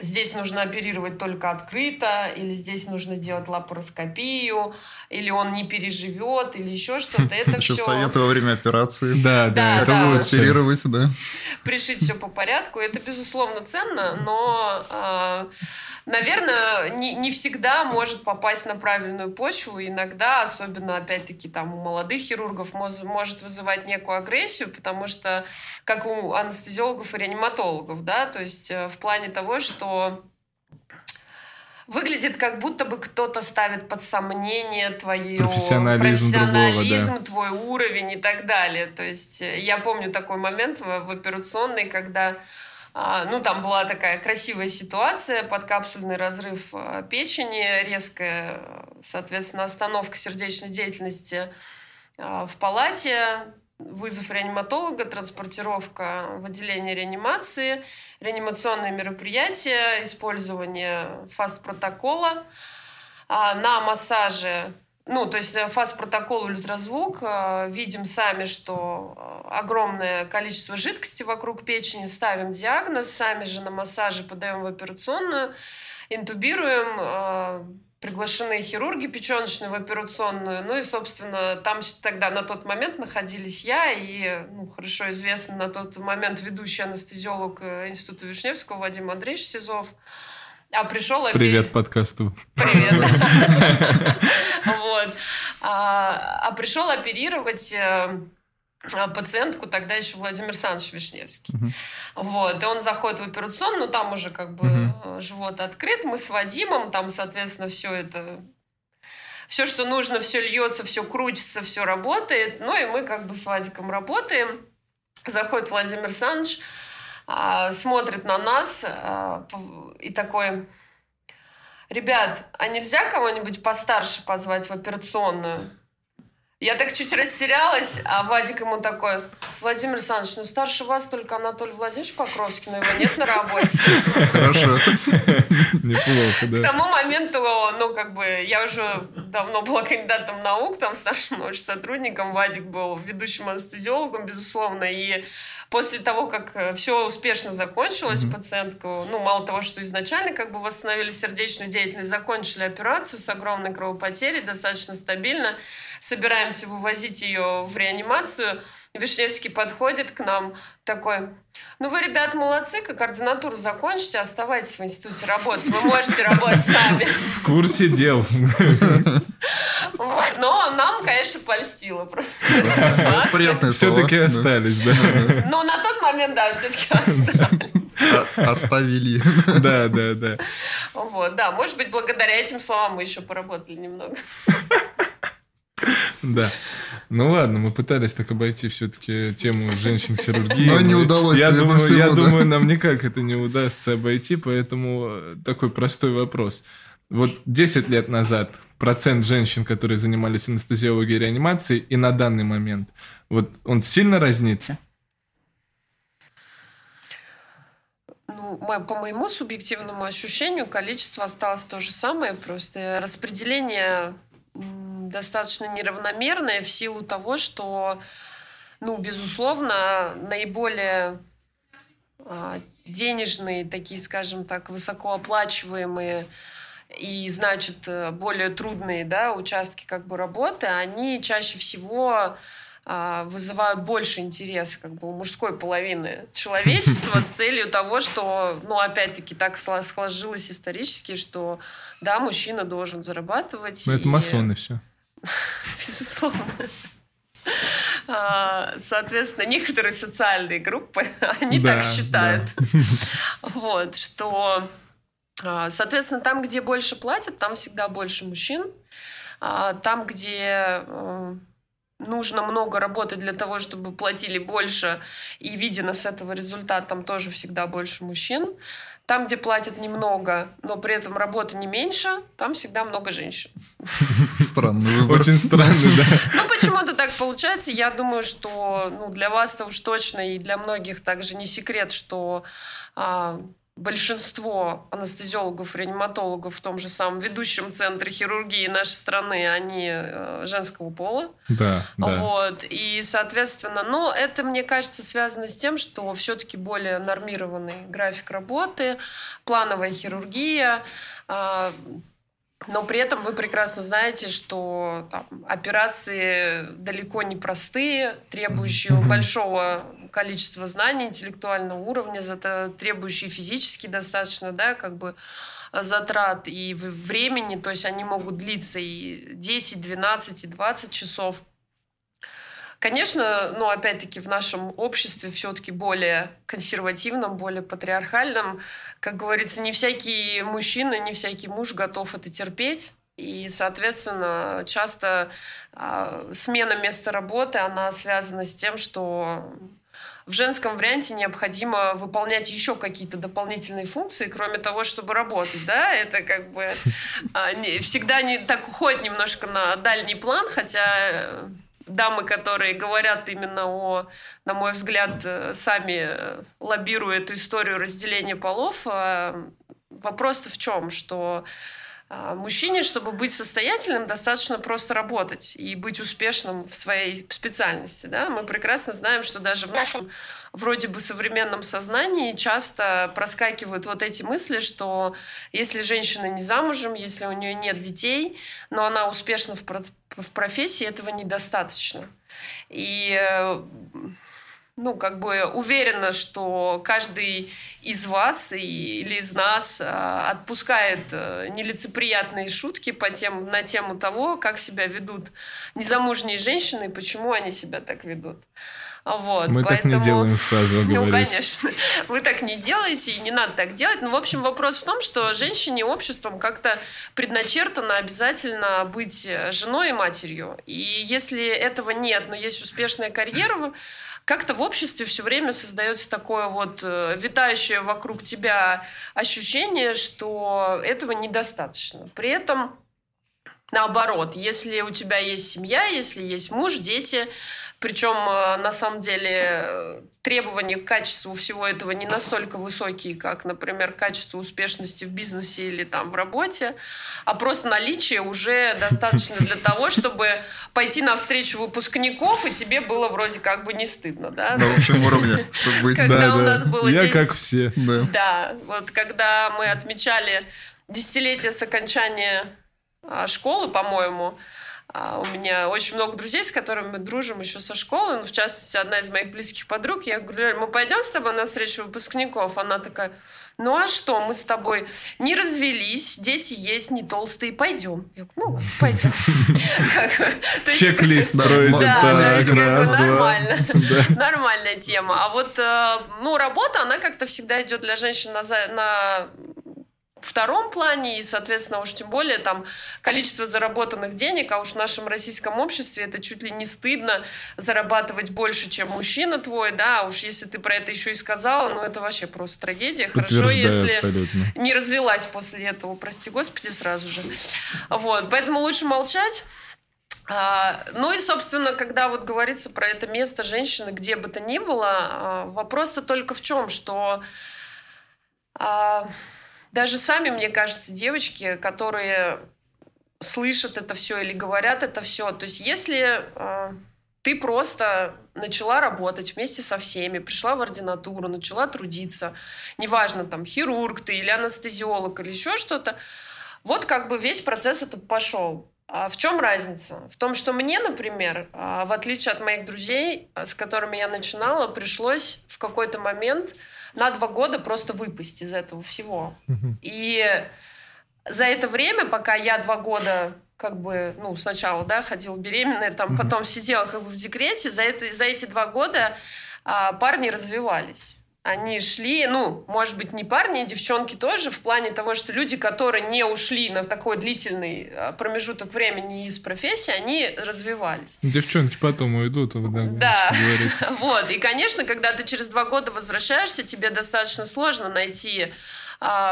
здесь нужно оперировать только открыто, или здесь нужно делать лапароскопию, или он не переживет, или еще что-то. Это все... советы во время операции. Да, да, это да. Оперировать, да. Пришить все по порядку. Это, безусловно, ценно, но а, наверное, не, не всегда может попасть на правильную почву. Иногда, особенно, опять-таки, там у молодых хирургов, может вызывать некую агрессию, потому что, как у анестезиологов и реаниматологов, да, то есть э, в плане того, что выглядит как будто бы кто-то ставит под сомнение твою профессионализм, профессионализм другого, да. твой уровень и так далее. То есть э, я помню такой момент в, в операционной, когда а, ну, там была такая красивая ситуация, подкапсульный разрыв а, печени, резкая, соответственно, остановка сердечной деятельности а, в палате, вызов реаниматолога, транспортировка в отделение реанимации, реанимационные мероприятия, использование фаст-протокола. На массаже ну, то есть э, фаз-протокол ультразвук, э, видим сами, что э, огромное количество жидкости вокруг печени, ставим диагноз, сами же на массаже подаем в операционную, интубируем, приглашены хирурги печеночные в операционную. Ну и, собственно, там тогда на тот момент находились я и ну, хорошо известный на тот момент ведущий анестезиолог Института Вишневского Вадим Андреевич Сизов. А пришел... Привет подкасту. Привет. Вот. А, а пришел оперировать э, пациентку, тогда еще Владимир Александрович Вишневский. Uh-huh. Вот, и он заходит в операционную, там уже как бы uh-huh. живот открыт, мы с Вадимом, там, соответственно, все это все, что нужно, все льется, все крутится, все работает. Ну и мы как бы с Вадиком работаем. Заходит Владимир Александрович, а, смотрит на нас а, и такой, ребят, а нельзя кого-нибудь постарше позвать в операционную? Я так чуть растерялась, а Вадик ему такой, Владимир Александрович, ну старше вас только Анатолий Владимирович Покровский, но его нет на работе. Хорошо. Неплохо, К да. тому моменту, ну, как бы, я уже давно была кандидатом наук, там, старшим научным сотрудником, Вадик был ведущим анестезиологом, безусловно, и после того, как все успешно закончилось, пациентку, ну, мало того, что изначально как бы восстановили сердечную деятельность, закончили операцию с огромной кровопотерей, достаточно стабильно, собираемся вывозить ее в реанимацию, Вишневский подходит к нам такой, ну вы, ребят, молодцы, как координатуру закончите, оставайтесь в институте работать, вы можете работать сами. В курсе дел. Вот. Но нам, конечно, польстило просто. Приятные. Все-таки остались, да. Но на тот момент, да, все-таки остались. А- Оставили. Да, да, да. Вот, да, может быть, благодаря этим словам мы еще поработали немного. Да. Ну ладно, мы пытались так обойти все-таки тему женщин-хирургии. Но не удалось, Я думаю, всему, я да. думаю, нам никак это не удастся обойти, поэтому э, такой простой вопрос. Вот 10 лет назад процент женщин, которые занимались анестезиологией и реанимацией, и на данный момент, вот он сильно разнится? Ну, по моему субъективному ощущению, количество осталось то же самое, просто распределение достаточно неравномерное в силу того, что, ну, безусловно, наиболее а, денежные, такие, скажем так, высокооплачиваемые и, значит, более трудные да, участки как бы работы, они чаще всего а, вызывают больше интереса как бы у мужской половины человечества с целью того, что, ну, опять-таки, так сло- сложилось исторически, что, да, мужчина должен зарабатывать. Ну, это и- масоны все. Безусловно. А, Соответственно, некоторые социальные группы, они Да, так считают. Вот, что, а, соответственно, там, где больше платят, там всегда больше мужчин. А Там, где э, нужно много работать для того, чтобы платили больше, и видно с этого результат, там тоже всегда больше мужчин. Там, где платят немного, но при этом работы не меньше, там всегда много женщин. Странный выбор. Очень странно, да. Ну, почему-то так получается. Я думаю, что ну, для вас-то уж точно и для многих также не секрет, что а, большинство анестезиологов, реаниматологов в том же самом ведущем центре хирургии нашей страны, они э, женского пола. Да, да. Вот. И, соответственно, но это, мне кажется, связано с тем, что все-таки более нормированный график работы, плановая хирургия. а, но при этом вы прекрасно знаете, что там, операции далеко не простые, требующие большого количества знаний, интеллектуального уровня, зато требующие физически достаточно, да, как бы э, затрат и времени, то есть они могут длиться и 10, 12, и 20 часов. Конечно, ну, опять-таки, в нашем обществе все-таки более консервативном, более патриархальном, как говорится, не всякий мужчина, не всякий муж готов это терпеть. И, соответственно, часто а, смена места работы, она связана с тем, что в женском варианте необходимо выполнять еще какие-то дополнительные функции, кроме того, чтобы работать, да, это как бы а, всегда не так уходит немножко на дальний план, хотя э, дамы, которые говорят именно о, на мой взгляд, э, сами э, лоббируя эту историю разделения полов, а, вопрос-то в чем, что Мужчине, чтобы быть состоятельным, достаточно просто работать и быть успешным в своей специальности. Да? Мы прекрасно знаем, что даже в нашем вроде бы современном сознании часто проскакивают вот эти мысли, что если женщина не замужем, если у нее нет детей, но она успешна в профессии, этого недостаточно. И э, ну, как бы уверена, что каждый из вас и- или из нас а, отпускает э, нелицеприятные шутки по тем, на тему того, как себя ведут незамужние женщины и почему они себя так ведут. Вот, Мы так не поэтому- делаем сразу, ну, оговорюсь. конечно. Вы так не делаете, и не надо так делать. Но, в общем, вопрос в том, что женщине обществом как-то предначертано обязательно быть э, женой и матерью. И если этого нет, но есть успешная карьера, как-то в обществе все время создается такое вот э, витающее вокруг тебя ощущение, что этого недостаточно. При этом наоборот, если у тебя есть семья, если есть муж, дети, причем э, на самом деле требования к качеству всего этого не настолько высокие, как, например, качество успешности в бизнесе или там в работе, а просто наличие уже достаточно для того, чтобы пойти на встречу выпускников, и тебе было вроде как бы не стыдно, да? На общем уровне, чтобы быть. Когда Да, у да. нас было Я день- как все. Да. Да, вот когда мы отмечали десятилетие с окончания а, школы, по-моему, а, у меня очень много друзей, с которыми мы дружим еще со школы. Ну, в частности, одна из моих близких подруг. Я говорю, «Лёль, мы пойдем с тобой на встречу выпускников? Она такая, ну а что, мы с тобой не развелись, дети есть, не толстые, пойдем. Я говорю, ну ладно, пойдем. Чек-лист пройден. да, нормально. Нормальная тема. А вот, э, ну, работа, она как-то всегда идет для женщин на втором плане, и, соответственно, уж тем более там количество заработанных денег, а уж в нашем российском обществе это чуть ли не стыдно зарабатывать больше, чем мужчина твой, да, а уж если ты про это еще и сказала, ну, это вообще просто трагедия. Хорошо, если абсолютно. не развелась после этого, прости господи, сразу же. Вот, поэтому лучше молчать. А, ну и, собственно, когда вот говорится про это место женщины, где бы то ни было, а, вопрос-то только в чем, что а, даже сами, мне кажется, девочки, которые слышат это все или говорят это все, то есть если а, ты просто начала работать вместе со всеми, пришла в ординатуру, начала трудиться, неважно, там, хирург ты или анестезиолог или еще что-то, вот как бы весь процесс этот пошел. А в чем разница? В том, что мне, например, а, в отличие от моих друзей, а, с которыми я начинала, пришлось в какой-то момент на два года просто выпасть из этого всего. И за это время, пока я два года как бы, ну, сначала, да, ходила беременная, там, потом сидела как бы в декрете, за, это, за эти два года а, парни развивались. Они шли, ну, может быть, не парни, и девчонки тоже, в плане того, что люди, которые не ушли на такой длительный а, промежуток времени из профессии, они развивались. Девчонки потом уйдут, вот так Да. говорится. Вот. И, конечно, когда ты через два года возвращаешься, тебе достаточно сложно найти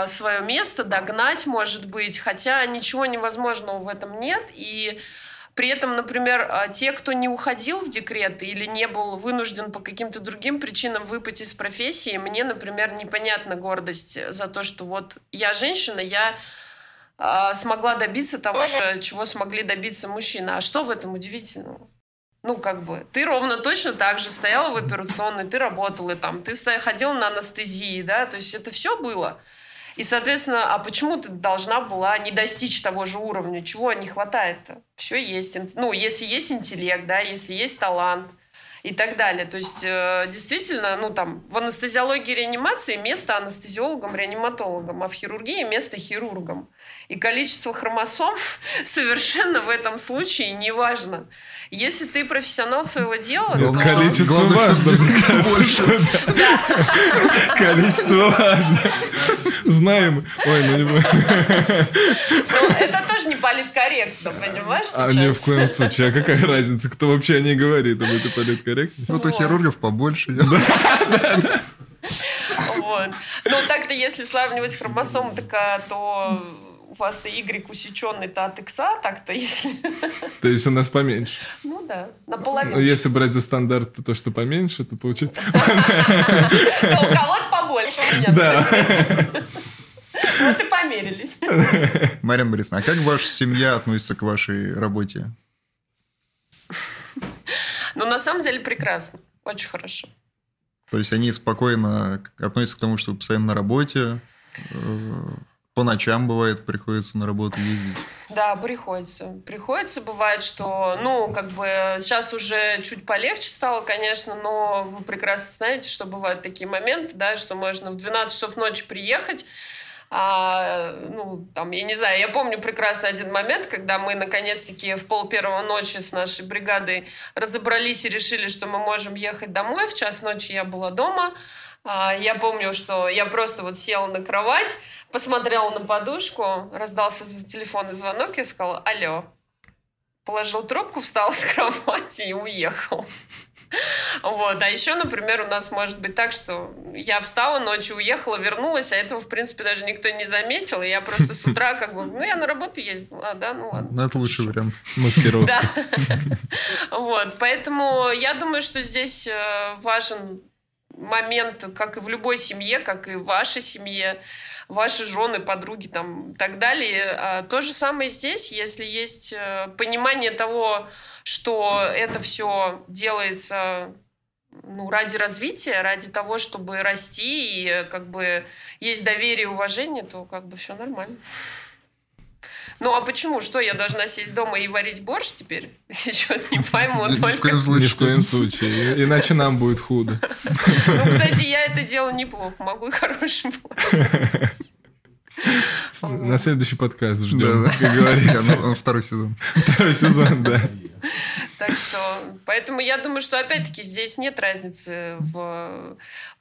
свое место, догнать, может быть, хотя ничего невозможного в этом нет. И при этом, например, а, те, кто не уходил в декрет или не был вынужден по каким-то другим причинам выпасть из профессии, мне, например, непонятна гордость за то, что вот я женщина, я а, смогла добиться того, чего смогли добиться мужчины. А что в этом удивительного? Ну, как бы, ты ровно точно так же стояла в операционной, ты работала там, ты ходила на анестезии, да, то есть это все было. И, соответственно, а почему ты должна была не достичь того же уровня? Чего не хватает-то? Все есть. Ну, если есть интеллект, да, если есть талант и так далее. То есть, э, действительно, ну, там, в анестезиологии реанимации место анестезиологам, реаниматологам, а в хирургии место хирургам. И количество хромосом совершенно в этом случае не важно. Если ты профессионал своего дела, Ну, то... количество главное, важно, мне кажется. да. Количество важно. Знаем. Ой, ну не. Ну, это тоже не политкорректно, понимаешь, А ни в коем случае. А какая разница, кто вообще о ней говорит об этой политкорректности? Ну, то хирургов побольше. Вот. Ну, так-то, если сравнивать хромосомы, так, а, то у вас-то Y усеченный-то от X, так-то, если... То есть у нас поменьше. Ну да, Ну, наполовину. если брать за стандарт то, что поменьше, то получается... То у кого-то побольше. Да. Вот и померились. Марина Борисовна, а как ваша семья относится к вашей работе? Ну, на самом деле, прекрасно. Очень хорошо. То есть они спокойно относятся к тому, что вы постоянно на работе, э, по ночам бывает приходится на работу ездить. Да, приходится. Приходится, бывает, что, ну, как бы сейчас уже чуть полегче стало, конечно, но вы прекрасно знаете, что бывают такие моменты, да, что можно в 12 часов ночи приехать, а, ну, там, я не знаю, я помню прекрасно один момент, когда мы наконец-таки в пол первого ночи с нашей бригадой разобрались и решили, что мы можем ехать домой. В час ночи я была дома. А, Я помню, что я просто вот села на кровать, посмотрела на подушку, раздался за телефонный звонок, я сказала «Алло». положил трубку, встал с кровати и уехал. Вот. А еще, например, у нас может быть так, что я встала ночью, уехала, вернулась, а этого, в принципе, даже никто не заметил. И я просто с утра как бы, ну, я на работу ездила, а, да, ну ладно. Ну, это лучший вариант. Маскировка. Да. Вот. Поэтому я думаю, что здесь э, важен момент, как и в любой семье, как и в вашей семье, ваши жены, подруги там и так далее. А то же самое здесь, если есть э, понимание того, что это все делается ну, ради развития, ради того, чтобы расти, и как бы есть доверие и уважение, то как бы все нормально. Ну а почему? Что, я должна сесть дома и варить борщ теперь? Еще не пойму. Ни в Только... коем Ни случае. в коем случае. Иначе нам будет худо. Ну, кстати, я это делаю неплохо. Могу и хороший борщ. На следующий подкаст Да, ждем, да. как говорится. Ну, Второй сезон. Второй сезон, да. Так что, поэтому я думаю, что опять-таки здесь нет разницы в,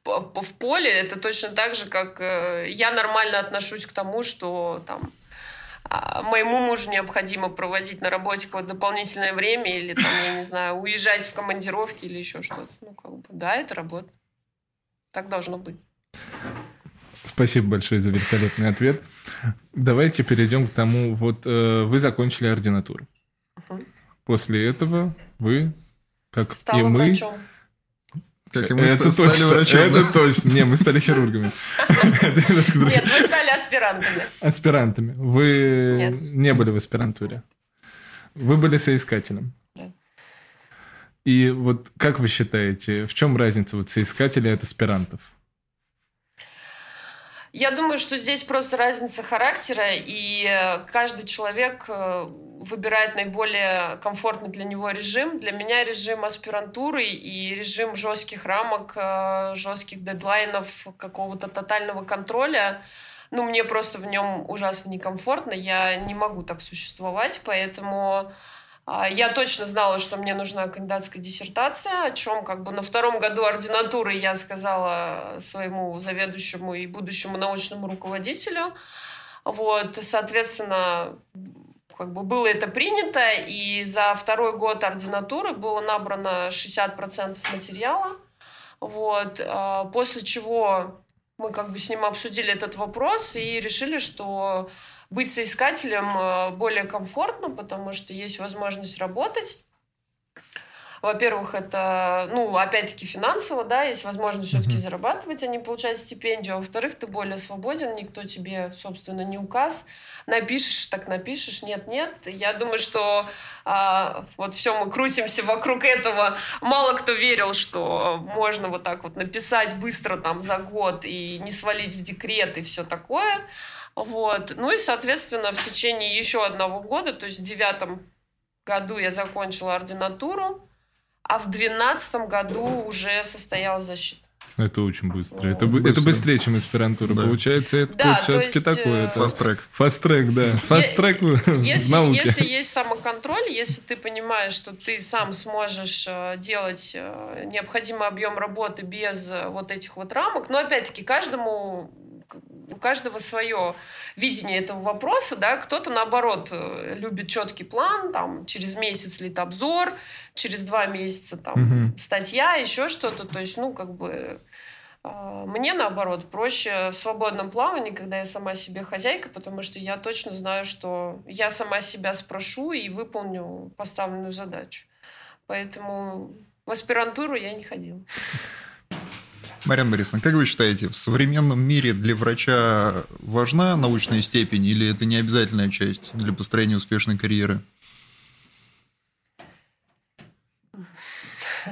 в поле. Это точно так же, как э, я нормально отношусь к тому, что там моему мужу необходимо проводить на работе какое-то дополнительное время или там, я не знаю, уезжать в командировки или еще что-то. Ну, как бы, да, это работа. Так должно быть. Спасибо большое за великолепный ответ. Давайте перейдем к тому, вот э, вы закончили ординатуру. Мгм. После этого вы, как Стала и мы, врачом. Как и мы это стали точно, врачом. это да? точно. Не, мы стали хирургами. Нет, вы стали аспирантами. Аспирантами. Вы не были в аспирантуре. Вы были соискателем. И вот как вы считаете, в чем разница вот соискателей от аспирантов? Я думаю, что здесь просто разница характера, и э, каждый человек э, выбирает наиболее комфортный для него режим. Для меня режим аспирантуры и режим жестких рамок, э, жестких дедлайнов, какого-то тотального контроля, ну, мне просто в нем ужасно некомфортно, я не могу так существовать, поэтому я точно знала, что мне нужна кандидатская диссертация, о чем как бы на втором году ординатуры я сказала своему заведующему и будущему научному руководителю. Вот, соответственно, как бы было это принято, и за второй год ординатуры было набрано 60% материала. Вот, а, после чего мы как бы с ним обсудили этот вопрос и решили, что быть соискателем э, более комфортно, потому что есть возможность работать. Во-первых, это, ну, опять-таки финансово, да, есть возможность все-таки Мгм. зарабатывать, а не получать стипендию. А во-вторых, ты более свободен, никто тебе, собственно, не указ. Напишешь, так напишешь, нет-нет. Я думаю, что а, вот все мы крутимся вокруг этого. Мало кто верил, что можно вот так вот написать быстро там за год и не свалить в декрет и все такое. Вот. Ну и, соответственно, в течение еще одного года, то есть в девятом году я закончила ординатуру, а в двенадцатом году уже состоялась защита. Это очень быстро. Это, бы- это быстро. быстрее, чем аспирантура. Да. Получается, это Да, все-таки есть, такое. Это... Фаст-трек. Фаст-трек, да. Фаст-трек в Если, науке. если есть самоконтроль, если ты понимаешь, что ты сам сможешь э, делать э, необходимый объем работы без э, вот этих вот рамок, но опять-таки каждому у каждого свое видение этого вопроса, да, кто-то наоборот э, любит четкий план, там через месяц лит обзор, через два месяца там Мгм. статья, еще что-то, то есть, ну, как бы э, мне, наоборот, проще в свободном плавании, когда я сама себе хозяйка, потому что я точно знаю, что я сама себя спрошу и выполню поставленную задачу. Поэтому в аспирантуру я не ходила. Марьяна Борисовна, как вы считаете, в современном мире для врача важна научная степень или это не обязательная часть для построения успешной карьеры?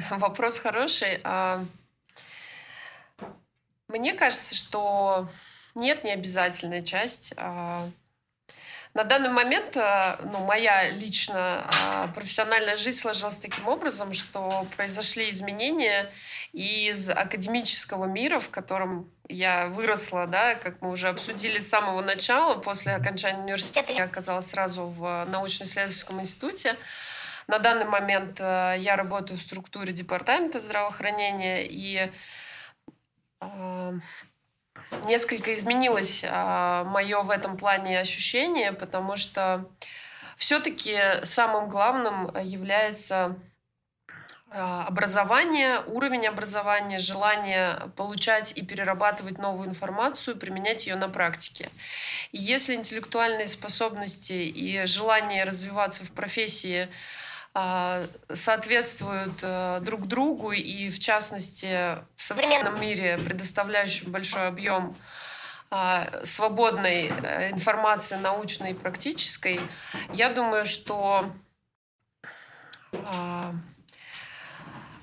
Вопрос хороший. А, Мне кажется, что нет, не обязательная часть. А, На данный момент, а, ну, моя лично а, профессиональная жизнь сложилась таким образом, что произошли изменения из академического мира, в котором я выросла, да, как мы уже обсудили с самого начала, после окончания университета я оказалась сразу в научно-исследовательском институте. На данный момент э, я работаю в структуре департамента здравоохранения, и несколько изменилось мое в этом плане ощущение, потому что все-таки самым главным является а, образование, уровень образования, желание получать и перерабатывать новую информацию, применять ее на практике. И если интеллектуальные способности и желание развиваться в профессии а, соответствуют а, друг другу и, в частности, в современном мире, предоставляющем большой объем свободной э, информации научной и практической, я думаю, что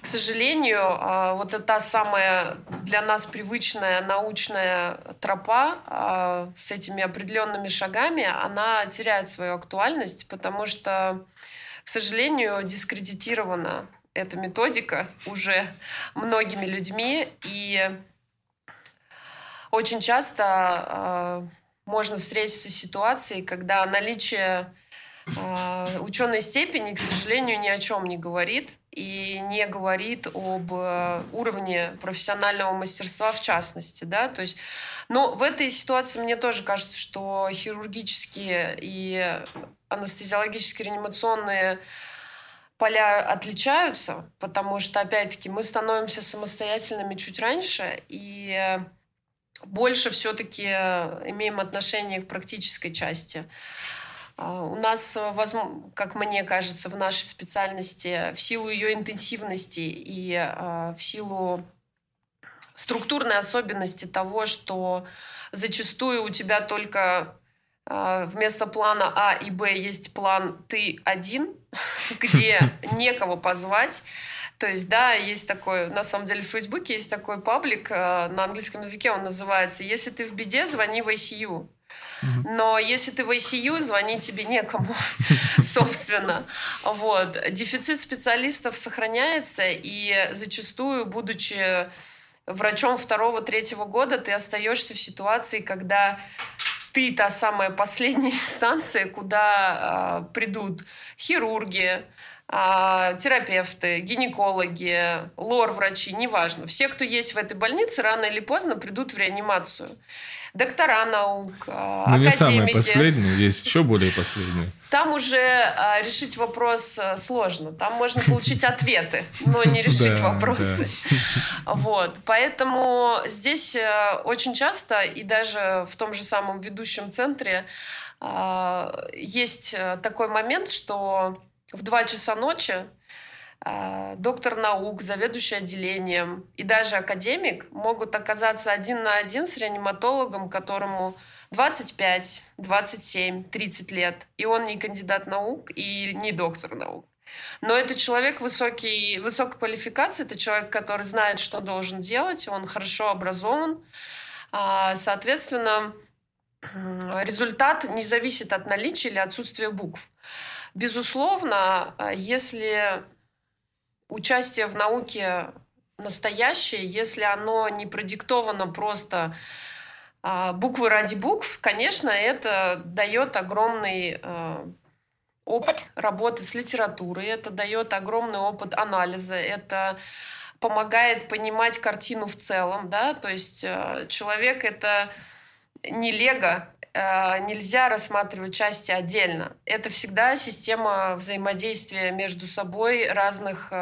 к сожалению, а, вот эта самая для нас привычная научная тропа а, с этими определенными шагами, она теряет свою актуальность, потому что, к сожалению, дискредитирована эта методика уже многими людьми, и очень часто а, можно встретиться с ситуацией, когда наличие ученой степени, к сожалению, ни о чем не говорит, и не говорит об э, уровне профессионального мастерства в частности, да, то есть, но в этой ситуации мне тоже кажется, что хирургические и анестезиологические реанимационные поля отличаются, потому что, опять-таки, мы становимся самостоятельными чуть раньше, и больше все-таки имеем отношение к практической части. А, у нас, э, как мне кажется, в нашей специальности в силу ее интенсивности и а, в силу структурной особенности того, что зачастую у тебя только а, вместо плана А и Б есть план «ты один», где некого позвать. То есть, да, есть такой, на самом деле в Фейсбуке есть такой паблик, на английском языке он называется «Если ты в беде, звони в ICU». Но если ты в ICU, звонить тебе некому, собственно. Вот. Дефицит специалистов сохраняется, и зачастую, будучи врачом второго-третьего года, ты остаешься в ситуации, когда ты та самая последняя инстанция, куда э, придут хирурги, терапевты, гинекологи, лор-врачи, неважно. Все, кто есть в этой больнице, рано или поздно придут в реанимацию доктора наук, а, Ну, не самые последние, есть еще более последние. Там уже а, решить вопрос а, сложно. Там можно получить ответы, но не решить вопросы. Вот. Поэтому здесь а, очень часто, и даже в том же самом ведущем центре, а, есть а, такой момент, что в 2 часа ночи а, доктор наук, заведующий отделением и даже академик могут оказаться один на один с реаниматологом, которому 25, 27, 30 лет, и он не кандидат наук и не доктор наук. Но это человек высокий, высокой квалификации, это человек, который знает, что должен делать, он хорошо образован. А, соответственно, результат не зависит от наличия или отсутствия букв. Безусловно, а, если участие в науке настоящее, если оно не продиктовано просто а, буквы ради букв, конечно, это дает огромный а, опыт работы с литературой, это дает огромный опыт анализа, это помогает понимать картину в целом, да, то есть человек это не лего, нельзя рассматривать части отдельно. Это всегда система взаимодействия между собой разных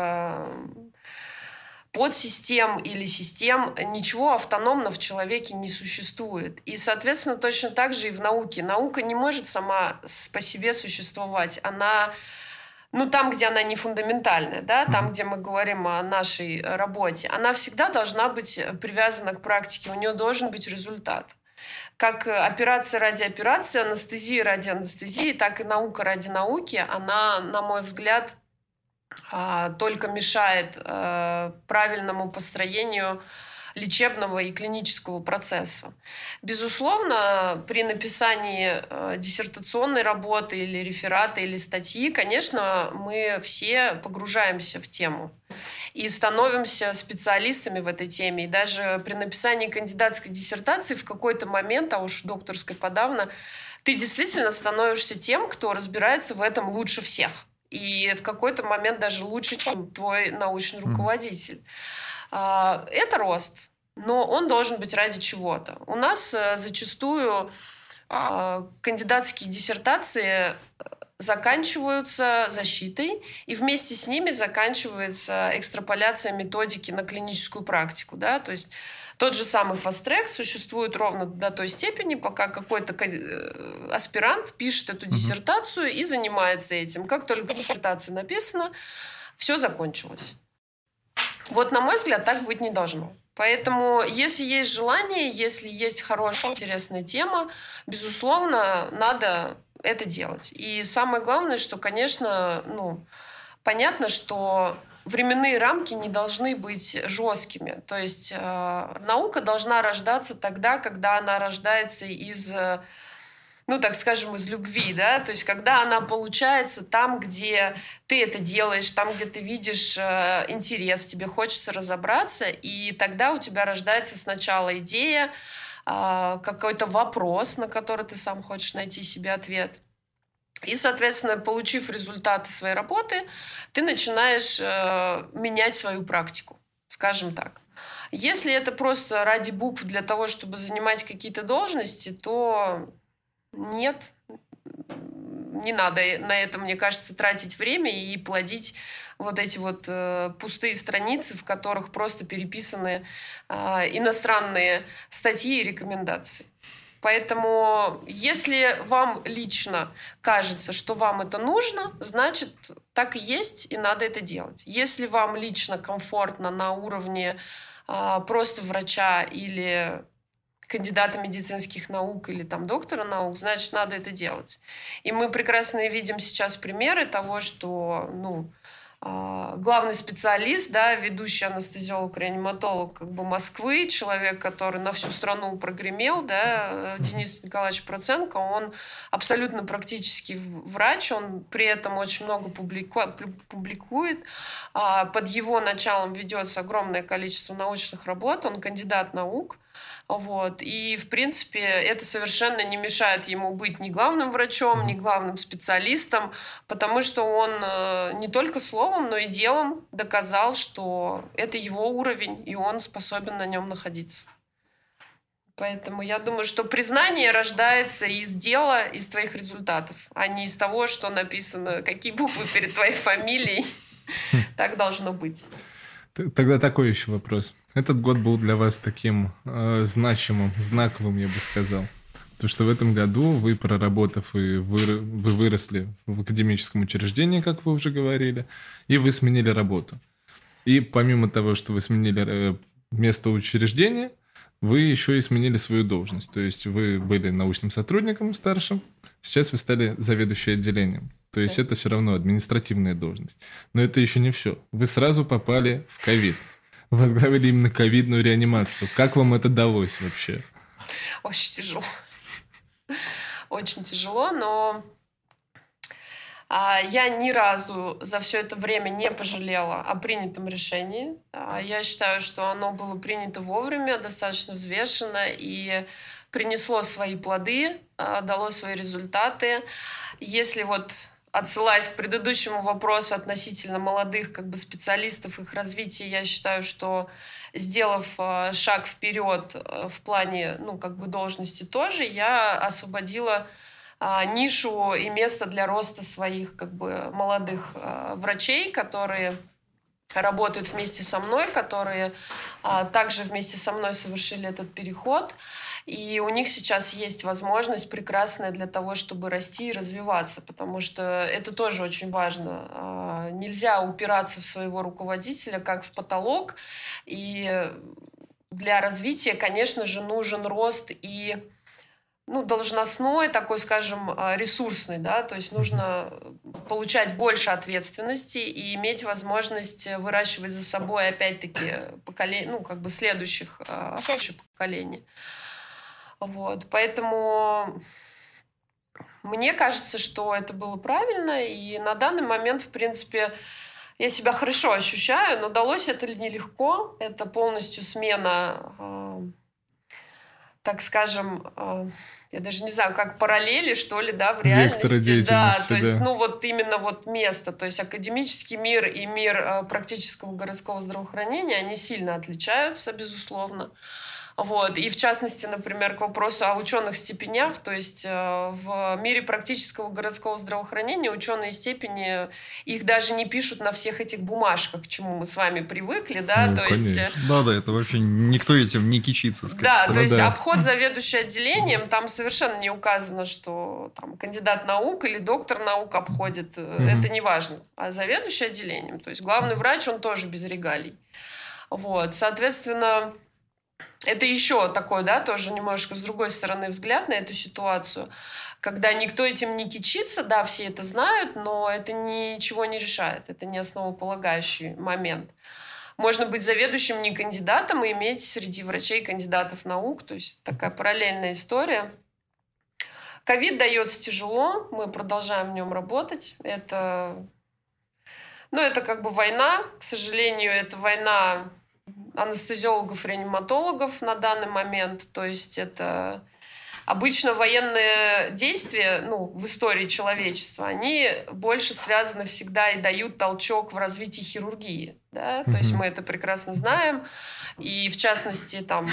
подсистем или систем, ничего автономно в человеке не существует. И, соответственно, точно так же и в науке. Наука не может сама по себе существовать. Она ну, там, где она не фундаментальная, да, там, где мы говорим о нашей работе, она всегда должна быть привязана к практике, у нее должен быть результат. Как операция ради операции, анестезия ради анестезии, так и наука ради науки, она, на мой взгляд, а, только мешает э, правильному построению лечебного и клинического процесса. Безусловно, при написании э, диссертационной работы или реферата или статьи, конечно, мы все погружаемся в тему и становимся специалистами в этой теме. И даже при написании кандидатской диссертации в какой-то момент, а уж докторской подавно, ты действительно становишься тем, кто разбирается в этом лучше всех и в какой-то момент даже лучше, чем твой научный руководитель. Mm. Это рост, но он должен быть ради чего-то. У нас э, зачастую а, кандидатские диссертации заканчиваются защитой, и вместе с ними заканчивается экстраполяция методики на клиническую практику. Да? То есть тот же самый фаст-трек существует ровно до той степени, пока какой-то э, аспирант пишет эту диссертацию и занимается этим. Как только диссертация написана, все закончилось. Вот, на мой взгляд, так быть не должно. Поэтому, если есть желание, если есть хорошая, интересная тема, безусловно, надо это делать. И самое главное, что, конечно, ну, понятно, что временные рамки не должны быть жесткими. То есть э, наука должна рождаться тогда, когда она рождается из э, ну, так скажем, из любви, да, то есть когда она получается там, где ты это делаешь, там, где ты видишь э, интерес, тебе хочется разобраться, и тогда у тебя рождается сначала идея, э, какой-то вопрос, на который ты сам хочешь найти себе ответ. И, соответственно, получив результаты своей работы, ты начинаешь э, менять свою практику, скажем так. Если это просто ради букв для того, чтобы занимать какие-то должности, то нет, не надо на это, мне кажется, тратить время и плодить вот эти вот э, пустые страницы, в которых просто переписаны э, иностранные статьи и рекомендации. Поэтому, если вам лично кажется, что вам это нужно, значит, так и есть, и надо это делать. Если вам лично комфортно на уровне э, просто врача или кандидата медицинских наук или там доктора наук, значит, надо это делать. И мы прекрасно видим сейчас примеры того, что, ну, а, главный специалист, да, ведущий анестезиолог-реаниматолог как бы Москвы, человек, который на всю страну прогремел, да, Денис Николаевич Проценко, он абсолютно практически врач, он при этом очень много публикует. А, под его началом ведется огромное количество научных работ, он кандидат наук, вот. И, в принципе, это совершенно не мешает ему быть ни главным врачом, ни главным специалистом, потому что он э, не только словом, но и делом доказал, что это его уровень, и он способен на нем находиться. Поэтому я думаю, что признание рождается из дела, из твоих результатов, а не из того, что написано, какие буквы перед твоей фамилией. Так должно быть. Тогда такой еще вопрос. Этот год был для вас таким э, значимым, знаковым, я бы сказал. Потому что в этом году вы, проработав и вы, вы выросли в академическом учреждении, как вы уже говорили, и вы сменили работу. И помимо того, что вы сменили э, место учреждения, вы еще и сменили свою должность. То есть вы были научным сотрудником старшим, сейчас вы стали заведующей отделением. То есть да. это все равно административная должность. Но это еще не все. Вы сразу попали в ковид. Возглавили именно ковидную реанимацию. Как вам это далось вообще? Очень тяжело. Очень тяжело, но а, я ни разу за все это время не пожалела о принятом решении. А, я считаю, что оно было принято вовремя, достаточно взвешенно и принесло свои плоды, а, дало свои результаты. Если вот отсылаясь к предыдущему вопросу относительно молодых как бы специалистов, их развития, я считаю, что сделав э, шаг вперед э, в плане, ну, как бы должности тоже, я освободила а, нишу и место для роста своих как бы молодых а, врачей, которые работают вместе со мной, которые а, также вместе со мной совершили этот переход. И у них сейчас есть возможность прекрасная для того, чтобы расти и развиваться, потому что это тоже очень важно. А, нельзя упираться в своего руководителя как в потолок. И для развития, конечно же, нужен рост и ну, должностной, такой, скажем, а, ресурсный, да, то есть нужно получать больше ответственности и иметь возможность выращивать за собой, опять-таки, поколение, ну, как бы следующих, а, следующих поколений. Вот, поэтому мне кажется, что это было правильно, и на данный момент, в принципе, я себя хорошо ощущаю, но далось это нелегко. Это полностью смена, э, так скажем, э, я даже не знаю, как параллели, что ли, да, в реальности. Да, то да. есть, ну, вот именно вот место. То есть академический мир и мир э, практического городского здравоохранения, они сильно отличаются, безусловно. Вот. И в частности, например, к вопросу о ученых степенях, то есть э, в мире практического городского здравоохранения ученые степени, их даже не пишут на всех этих бумажках, к чему мы с вами привыкли, да, ну, то конечно. есть... Да, да, это вообще никто этим не кичится. Сказать. Да, то ну, есть да. обход заведующий отделением, там совершенно не указано, что там кандидат наук или доктор наук обходит, mm-hmm. это не важно, а заведующий отделением, то есть главный врач, он тоже без регалий. Вот, соответственно, это еще такой, да, тоже немножко с другой стороны взгляд на эту ситуацию, когда никто этим не кичится, да, все это знают, но это ничего не решает, это не основополагающий момент. Можно быть заведующим не кандидатом и иметь среди врачей кандидатов наук, то есть такая параллельная история. Ковид дается тяжело, мы продолжаем в нем работать. Это, ну, это как бы война, к сожалению, это война анестезиологов, реаниматологов на данный момент. То есть это обычно военные действия ну, в истории человечества, они больше связаны всегда и дают толчок в развитии хирургии. Да? Mm-hmm. То есть мы это прекрасно знаем. И в частности, там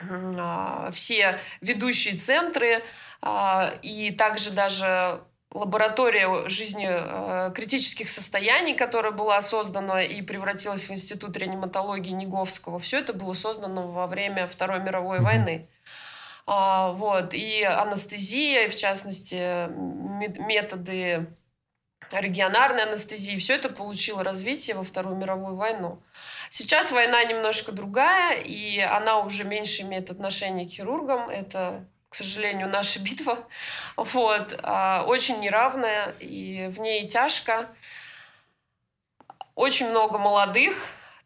а, все ведущие центры а, и также даже лаборатория жизни э, критических состояний, которая была создана и превратилась в институт реаниматологии Неговского, все это было создано во время Второй мировой войны. А, вот. И анестезия, и в частности методы регионарной анестезии, все это получило развитие во Вторую мировую войну. Сейчас война немножко другая, и она уже меньше имеет отношение к хирургам. Это к сожалению, наша битва. Вот. А, очень неравная, и в ней тяжко. Очень много молодых,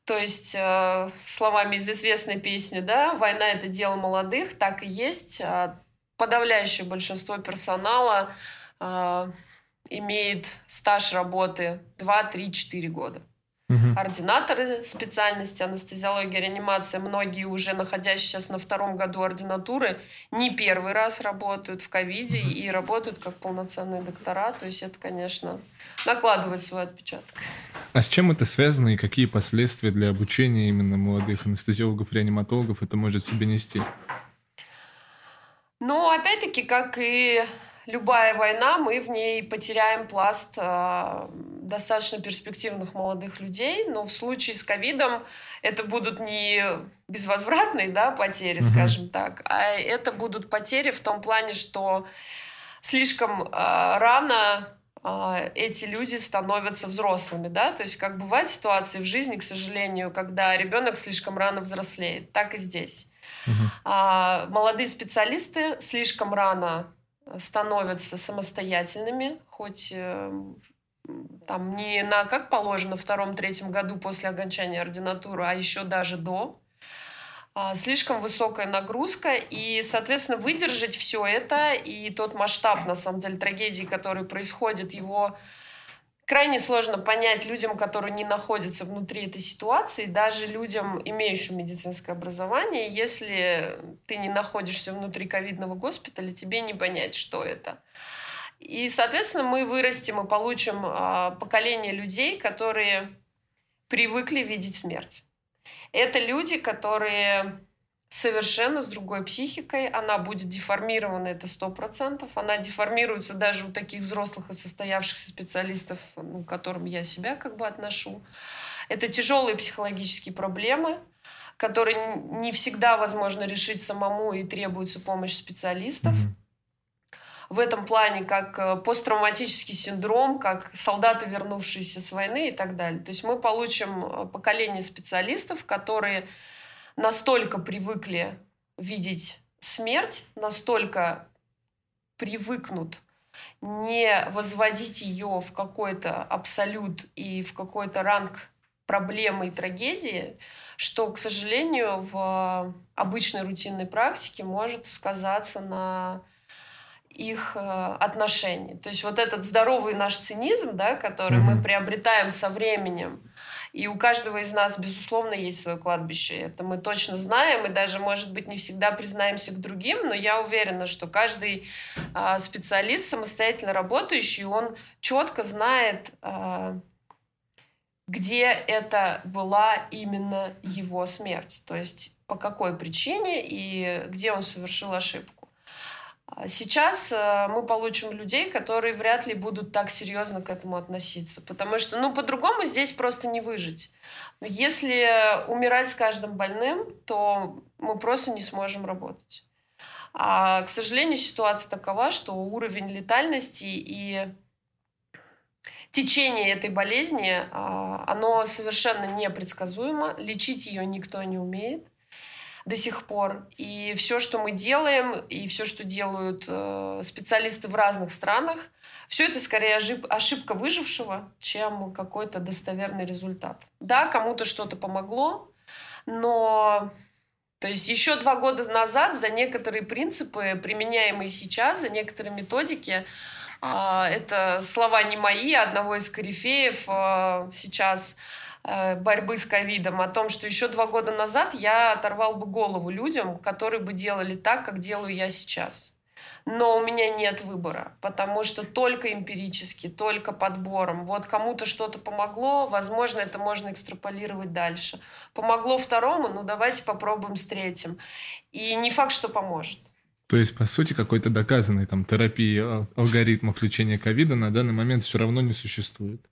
то есть, э, словами из известной песни, да, война – это дело молодых, так и есть. А подавляющее большинство персонала имеет стаж работы 2, 3, 4 года угу. ординаторы специальности анестезиология, реанимация, многие уже находящиеся сейчас на втором году ординатуры, не первый раз работают в ковиде угу. и работают как полноценные доктора. То есть это, конечно, накладывает свой отпечаток. А с чем это связано и какие последствия для обучения именно молодых анестезиологов, реаниматологов это может себе нести? Ну, опять-таки, как и любая война, мы в ней потеряем пласт э, достаточно перспективных молодых людей, но в случае с ковидом это будут не безвозвратные да, потери, угу. скажем так, а это будут потери в том плане, что слишком э, рано э, эти люди становятся взрослыми, да, то есть как бывают ситуации в жизни, к сожалению, когда ребенок слишком рано взрослеет, так и здесь. Угу. А, молодые специалисты слишком рано становятся самостоятельными, хоть э, там не на, как положено, втором-третьем году после окончания ординатуры, а еще даже до. А, слишком высокая нагрузка, и, соответственно, выдержать все это и тот масштаб, на самом деле, трагедии, который происходит, его крайне сложно понять людям, которые не находятся внутри этой ситуации, даже людям, имеющим медицинское образование, если ты не находишься внутри ковидного госпиталя, тебе не понять, что это. И, соответственно, мы вырастем и получим э, поколение людей, которые привыкли видеть смерть. Это люди, которые совершенно с другой психикой, она будет деформирована, это сто процентов. Она деформируется даже у таких взрослых и состоявшихся специалистов, ну, к которым я себя как бы отношу. Это тяжелые психологические проблемы, которые не всегда возможно решить самому и требуется помощь специалистов. Mm-hmm. В этом плане как э, посттравматический синдром, как солдаты, вернувшиеся с войны и так далее. То есть мы получим э, поколение специалистов, которые настолько привыкли видеть смерть, настолько привыкнут не возводить ее в какой-то абсолют и в какой-то ранг проблемы и трагедии, что, к сожалению, в обычной рутинной практике может сказаться на их э, отношении. То есть вот этот здоровый наш цинизм, да, который mm-hmm. мы приобретаем со временем, и у каждого из нас, безусловно, есть свое кладбище. Это мы точно знаем, и даже, может быть, не всегда признаемся к другим, но я уверена, что каждый э, специалист, самостоятельно работающий, он четко знает, э, где это была именно его смерть, то есть по какой причине и где он совершил ошибку. А сейчас э, мы получим людей, которые вряд ли будут так серьезно к этому относиться, потому что, ну, по-другому здесь просто не выжить. Если умирать с каждым больным, то мы просто не сможем работать. А, к сожалению, ситуация такова, что уровень летальности и течение этой болезни, а, оно совершенно непредсказуемо. Лечить ее никто не умеет до сих пор. И все, что мы делаем, и все, что делают э, специалисты в разных странах, все это скорее ошибка выжившего, чем какой-то достоверный результат. Да, кому-то что-то помогло, но то есть еще два года назад за некоторые принципы, применяемые сейчас, за некоторые методики, а, это слова не мои, а одного из корифеев а, сейчас борьбы с ковидом, о том, что еще два года назад я оторвал бы голову людям, которые бы делали так, как делаю я сейчас но у меня нет выбора, потому что только эмпирически, только подбором. Вот кому-то что-то помогло, возможно, это можно экстраполировать дальше. Помогло второму, ну давайте попробуем с третьим. И не факт, что поможет. То есть, по сути, какой-то доказанной там терапии алгоритмов лечения ковида на данный момент все равно не существует.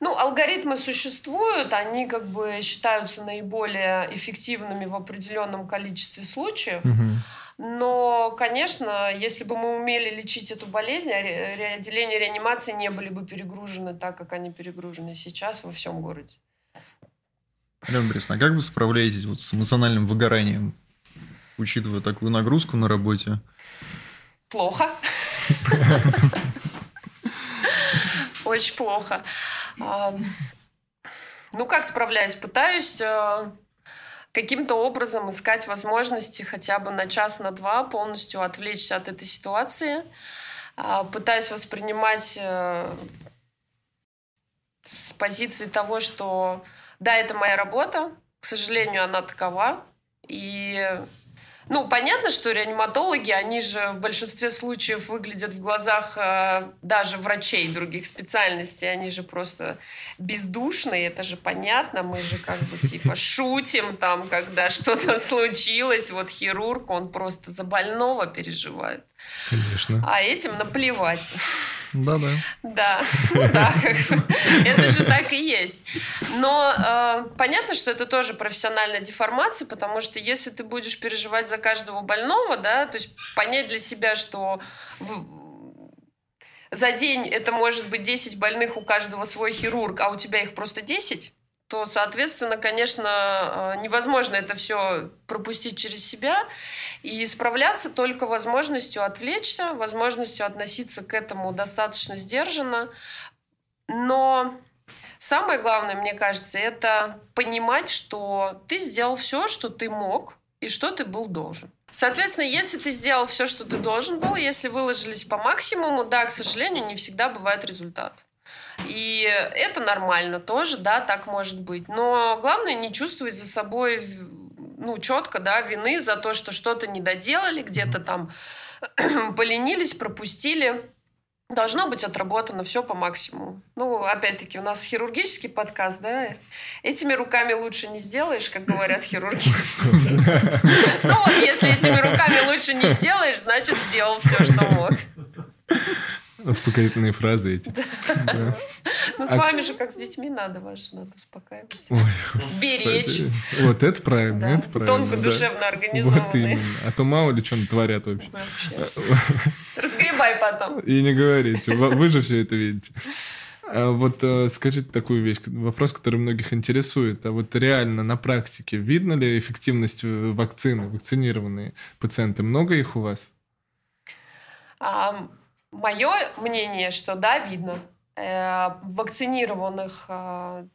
Ну, алгоритмы существуют, они как бы считаются наиболее эффективными в определенном количестве случаев. Угу. Но, конечно, если бы мы умели лечить эту болезнь, а отделения реанимации не были бы перегружены так, как они перегружены сейчас во всем городе. Алена Борисовна, а как вы справляетесь вот с эмоциональным выгоранием, учитывая такую нагрузку на работе? Плохо. Очень плохо. Ну, как справляюсь? Пытаюсь э, каким-то образом искать возможности хотя бы на час, на два полностью отвлечься от этой ситуации. А, пытаюсь воспринимать э, с позиции того, что да, это моя работа, к сожалению, она такова, и ну, понятно, что реаниматологи, они же в большинстве случаев выглядят в глазах э, даже врачей других специальностей, они же просто бездушные, это же понятно, мы же как бы типа шутим там, когда что-то случилось, вот хирург, он просто за больного переживает. Конечно. А этим наплевать. Да-да. Да, да, это же так и есть. Но э, понятно, что это тоже профессиональная деформация, потому что если ты будешь переживать за каждого больного, да, то есть понять для себя, что в, за день это может быть 10 больных, у каждого свой хирург, а у тебя их просто 10, то, соответственно, конечно, э, невозможно это все пропустить через себя и справляться только возможностью отвлечься, возможностью относиться к этому достаточно сдержанно. Но самое главное, мне кажется, это понимать, что ты сделал все, что ты мог и что ты был должен. Соответственно, если ты сделал все, что ты должен был, если выложились по максимуму, да, к сожалению, не всегда бывает результат. И это нормально тоже, да, так может быть. Но главное не чувствовать за собой ну, четко, да, вины за то, что что-то не доделали, где-то там поленились, пропустили. Должно быть отработано все по максимуму. Ну, опять-таки, у нас хирургический подкаст, да? Этими руками лучше не сделаешь, как говорят хирурги. Ну вот, если этими руками лучше не сделаешь, значит, сделал все, что мог. Успокоительные фразы эти. Ну, с а вами же, как с детьми, надо вас надо успокаивать. Беречь. Вот это правильно, это правильно. Тонко душевно организованный. Вот именно. А то мало ли что творят вообще. Разгребай потом. И не говорите. Вы же все это видите. А вот э, скажите такую вещь, вопрос, который многих интересует. А вот реально на практике видно ли эффективность э, вакцины, вакцинированные пациенты? Много их у вас? Мое мнение, что да, видно. Э, вакцинированных э,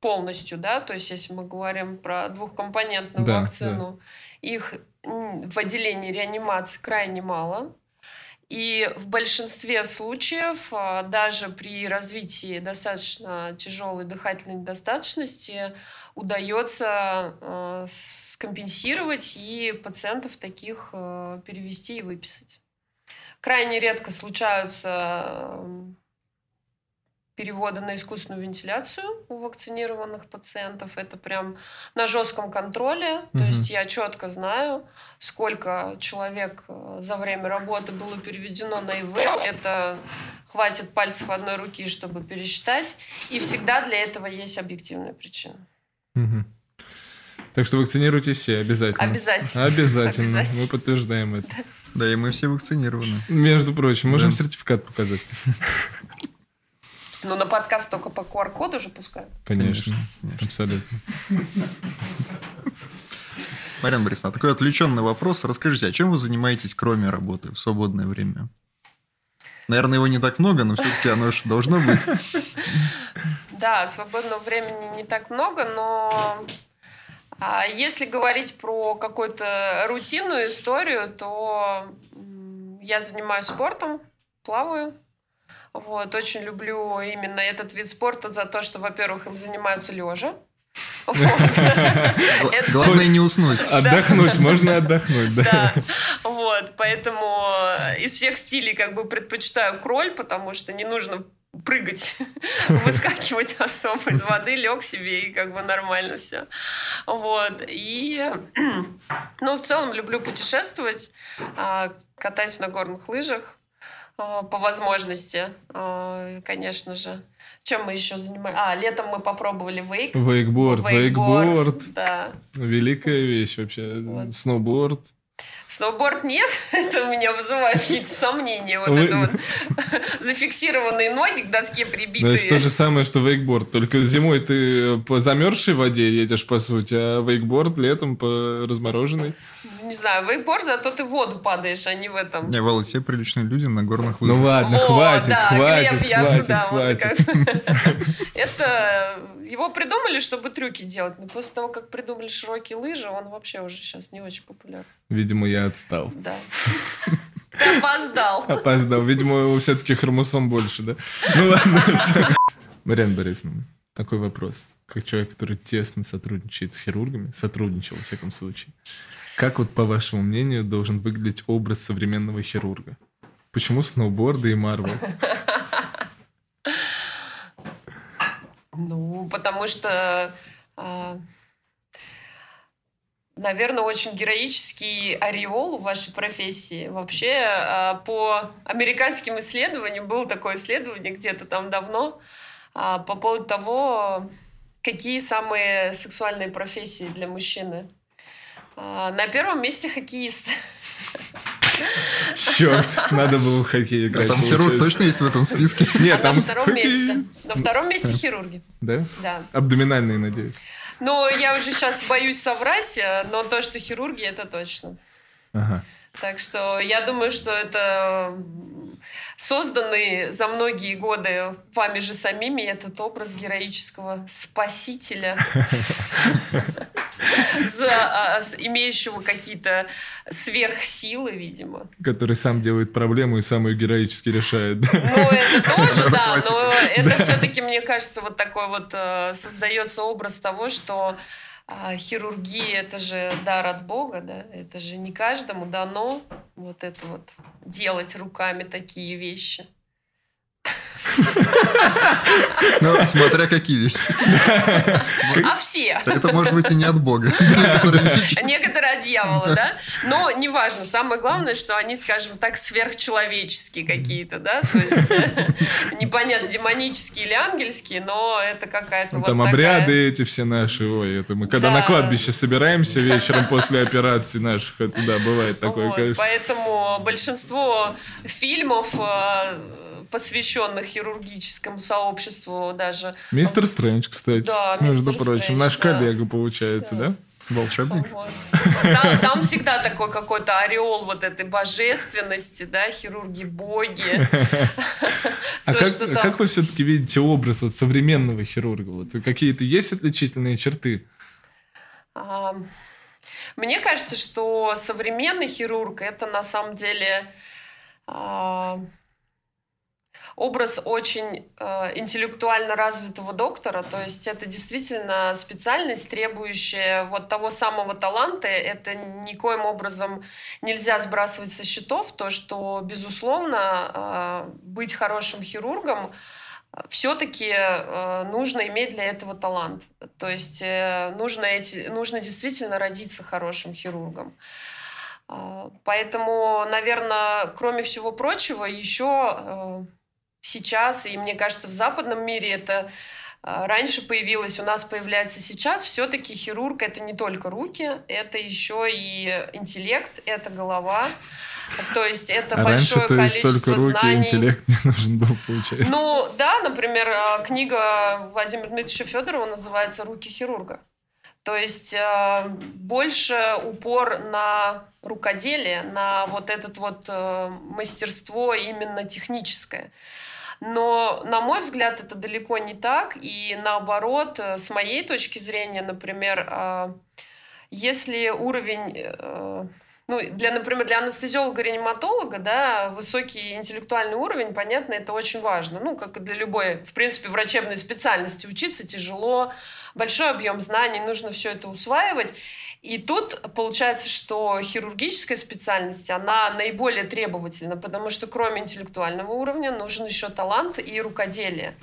полностью, да, то есть если мы говорим про двухкомпонентную да, вакцину, да. их в отделении реанимации крайне мало. И в большинстве случаев, э, даже при развитии достаточно тяжелой дыхательной недостаточности, удается скомпенсировать и пациентов таких перевести и выписать. Крайне редко случаются перевода на искусственную вентиляцию у вакцинированных пациентов. Это прям на жестком контроле. То Мгм. есть я четко знаю, сколько человек э, за время работы было переведено на ИВЛ. Это хватит пальцев одной руки, чтобы пересчитать. И всегда для этого есть объективная причина. Мгм. Так что вакцинируйтесь все обязательно. Обязательно. Обязательно. Обязательно. Мы подтверждаем это. Да, и мы все вакцинированы. Между прочим, можем Да. сертификат показать. Но на подкаст только по QR-коду же пускают. Конечно. Конечно. Абсолютно. Марьяна Борисовна, такой отвлеченный вопрос. Расскажите, а чем вы занимаетесь, кроме работы, в свободное время? Наверное, его не так много, но все-таки оно же должно быть. Да, свободного времени не так много, но а, если говорить про какую-то рутинную историю, то я занимаюсь спортом, плаваю. Вот, очень люблю именно этот вид спорта за то, что, во-первых, им занимаются лежа. Гла- Главное не уснуть. Отдохнуть, можно отдохнуть, да. Вот, поэтому из всех стилей как бы предпочитаю кроль, потому что не нужно прыгать, выскакивать особо из воды, лег себе и как бы нормально все. Вот, и, ну, в целом люблю путешествовать, а, катаюсь на горных лыжах а, по возможности, а, конечно же. Чем мы еще занимаемся? А, летом мы попробовали вейк. Вейкборд, вейкборд. Да. Великая вещь вообще. Вот. Сноуборд. Сноуборд нет, это у меня вызывает какие-то сомнения. Вот Вы- это вот зафиксированные ноги к доске прибитые. это то же самое, что вейкборд. Только зимой ты по замерзшей воде едешь, по сути, а вейкборд летом по размороженной. Не знаю, вейкборд, зато ты в воду падаешь, а не в этом. Не, Валла, все приличные люди на горных лыжах. Ну ладно, О, хватит, да, хватит, Глеб, я- хватит, да, хватит. Это его придумали, чтобы трюки делать, но после того, как придумали широкие лыжи, он вообще уже сейчас не очень популярен. Видимо, я отстал. Да. Ты опоздал. Опоздал. Видимо, все-таки хромосом больше, да? Ну ладно. всё. Марьяна Борисовна, такой вопрос. Как человек, который тесно сотрудничает с хирургами, сотрудничал, во всяком случае, как вот, по вашему мнению, должен выглядеть образ современного хирурга? Почему сноуборды и Марвел? Ну, потому что, наверное, очень героический ореол в вашей профессии. Вообще, а, по американским исследованиям, было такое исследование где-то там давно, а, по поводу того, какие самые сексуальные профессии для мужчины. А, На первом месте хоккеист. Черт, надо было в хоккей А играть. там хирург точно есть в этом списке? Нет, а там на втором хоккей. месте. На втором месте хирурги. Да? Да. Абдоминальные, надеюсь. Но я уже сейчас боюсь соврать, э, но то, что хирурги, это точно. Ага. Так что я думаю, что это созданный за многие годы вами же самими этот образ героического спасителя, с- имеющего какие-то сверхсилы, видимо. Который сам делает проблему и сам ее героически решает. Ну, это тоже, да, но это все-таки, мне кажется, вот такой вот э, создается образ того, что а, хирургия это же дар от Бога, да, это же не каждому дано вот это вот делать руками такие вещи. Ну, смотря какие вещи. А все. Так Это может быть и не от Бога. Некоторые от дьявола, да? Но неважно. Самое главное, что они, скажем так, сверхчеловеческие какие-то, да? То есть э, непонятно, демонические или ангельские, но это какая-то Ну, вот Там обряды эти все наши, ой, это мы когда Да. на кладбище собираемся вечером после операции наших, это да, бывает такое, конечно. Поэтому большинство фильмов, э, посвященных хирургическому сообществу даже. Мистер Стрэндж, кстати, Да, между мистер прочим, Стрэндж, наш да. коллега получается, да? Волшебник. Вот. Там, там всегда такой какой-то ореол вот этой божественности, да, хирурги боги. А То, как, там- как вы все-таки видите образ вот современного хирурга? Вот какие-то есть отличительные черты? А, Мне кажется, что современный хирург это на самом деле а, образ очень э, интеллектуально развитого доктора, то есть это действительно специальность, требующая вот того самого таланта, это никоим образом нельзя сбрасывать со счетов, то, что, безусловно, э, быть хорошим хирургом все-таки э, нужно иметь для этого талант. То есть э, нужно, эти, нужно действительно родиться хорошим хирургом. Э, поэтому, наверное, кроме всего прочего, еще э, сейчас, и мне кажется, в западном мире это э, раньше появилось, у нас появляется сейчас, все-таки хирург это не только руки, это еще и интеллект, это голова. То есть это а большое раньше, то есть количество только руки знаний. интеллект не нужен был, получается. Ну, да, например, э, книга Владимира Дмитриевича Федорова называется «Руки хирурга». То есть э, больше упор на рукоделие, на вот это вот э, мастерство именно техническое. Но, на мой взгляд, это далеко не так. И наоборот, э, с моей точки зрения, например, э, если уровень э, ну, для, например, для анестезиолога-реаниматолога, да, высокий интеллектуальный уровень, понятно, это очень важно. Ну, как и для любой, в принципе, врачебной специальности учиться тяжело, большой объем знаний, нужно все это усваивать. И тут получается, что хирургическая специальность, она наиболее требовательна, потому что кроме интеллектуального уровня нужен еще талант и рукоделие.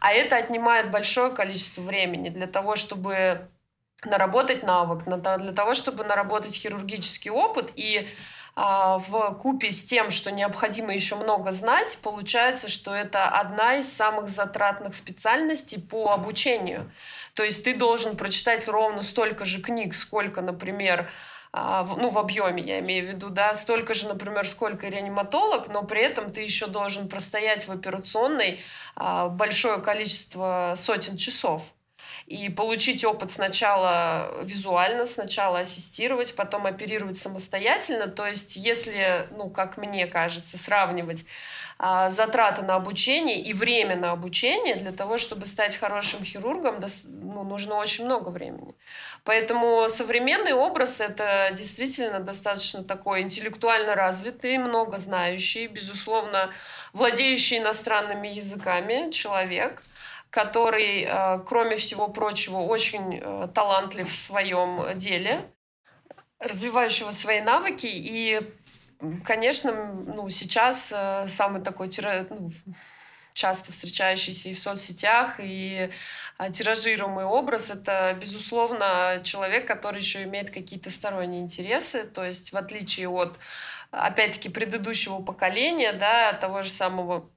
А это отнимает большое количество времени для того, чтобы наработать навык, для того, чтобы наработать хирургический опыт и в купе с тем, что необходимо еще много знать, получается, что это одна из самых затратных специальностей по обучению. То есть ты должен прочитать ровно столько же книг, сколько, например, а, ну, в объеме, я имею в виду, да, столько же, например, сколько реаниматолог, но при этом ты еще должен простоять в операционной а, большое количество сотен часов и получить опыт сначала визуально, сначала ассистировать, потом оперировать самостоятельно. То есть, если, ну, как мне кажется, сравнивать а, затраты на обучение и время на обучение для того, чтобы стать хорошим хирургом, ну, нужно очень много времени. Поэтому современный образ это действительно достаточно такой интеллектуально развитый, много знающий, безусловно, владеющий иностранными языками человек – который, э, кроме всего прочего, очень э, талантлив в своем деле, развивающего свои навыки. И, конечно, ну, сейчас э, самый такой ну, часто встречающийся и в соцсетях, и тиражируемый образ — это, безусловно, человек, который еще имеет какие-то сторонние интересы. То есть, в отличие от, опять-таки, предыдущего поколения, да, того же самого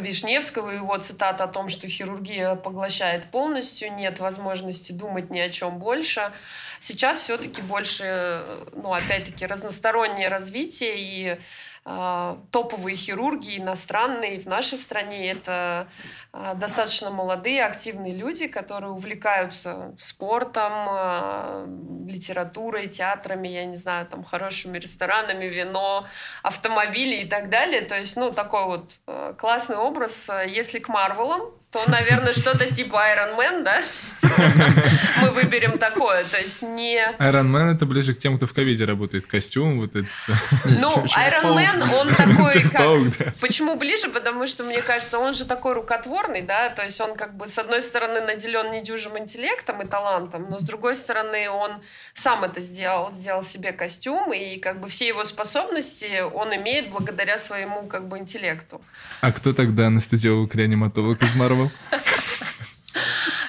Вишневского, его цитата о том, что хирургия поглощает полностью, нет возможности думать ни о чем больше. Сейчас все-таки больше, ну, опять-таки, разностороннее развитие и топовые хирурги иностранные в нашей стране это а, достаточно молодые, активные люди, которые увлекаются спортом, а, литературой, театрами, я не знаю, там хорошими ресторанами, вино, автомобили и так далее. То есть, ну, такой вот классный образ. Если к Марвелам, то, наверное, что-то типа Iron Man, да? Мы выберем такое, то есть не... Iron Man это ближе к тем, кто в ковиде работает, костюм, вот это все. Ну, Iron Man, он такой, как... Почему ближе? Потому что, мне кажется, он же такой рукотворный, да, то есть он как бы с одной стороны наделен недюжим интеллектом и талантом, но с другой стороны он сам это сделал, сделал себе костюм, и как бы все его способности он имеет благодаря своему как бы интеллекту. А кто тогда анестезиолог-реаниматолог из Марвел?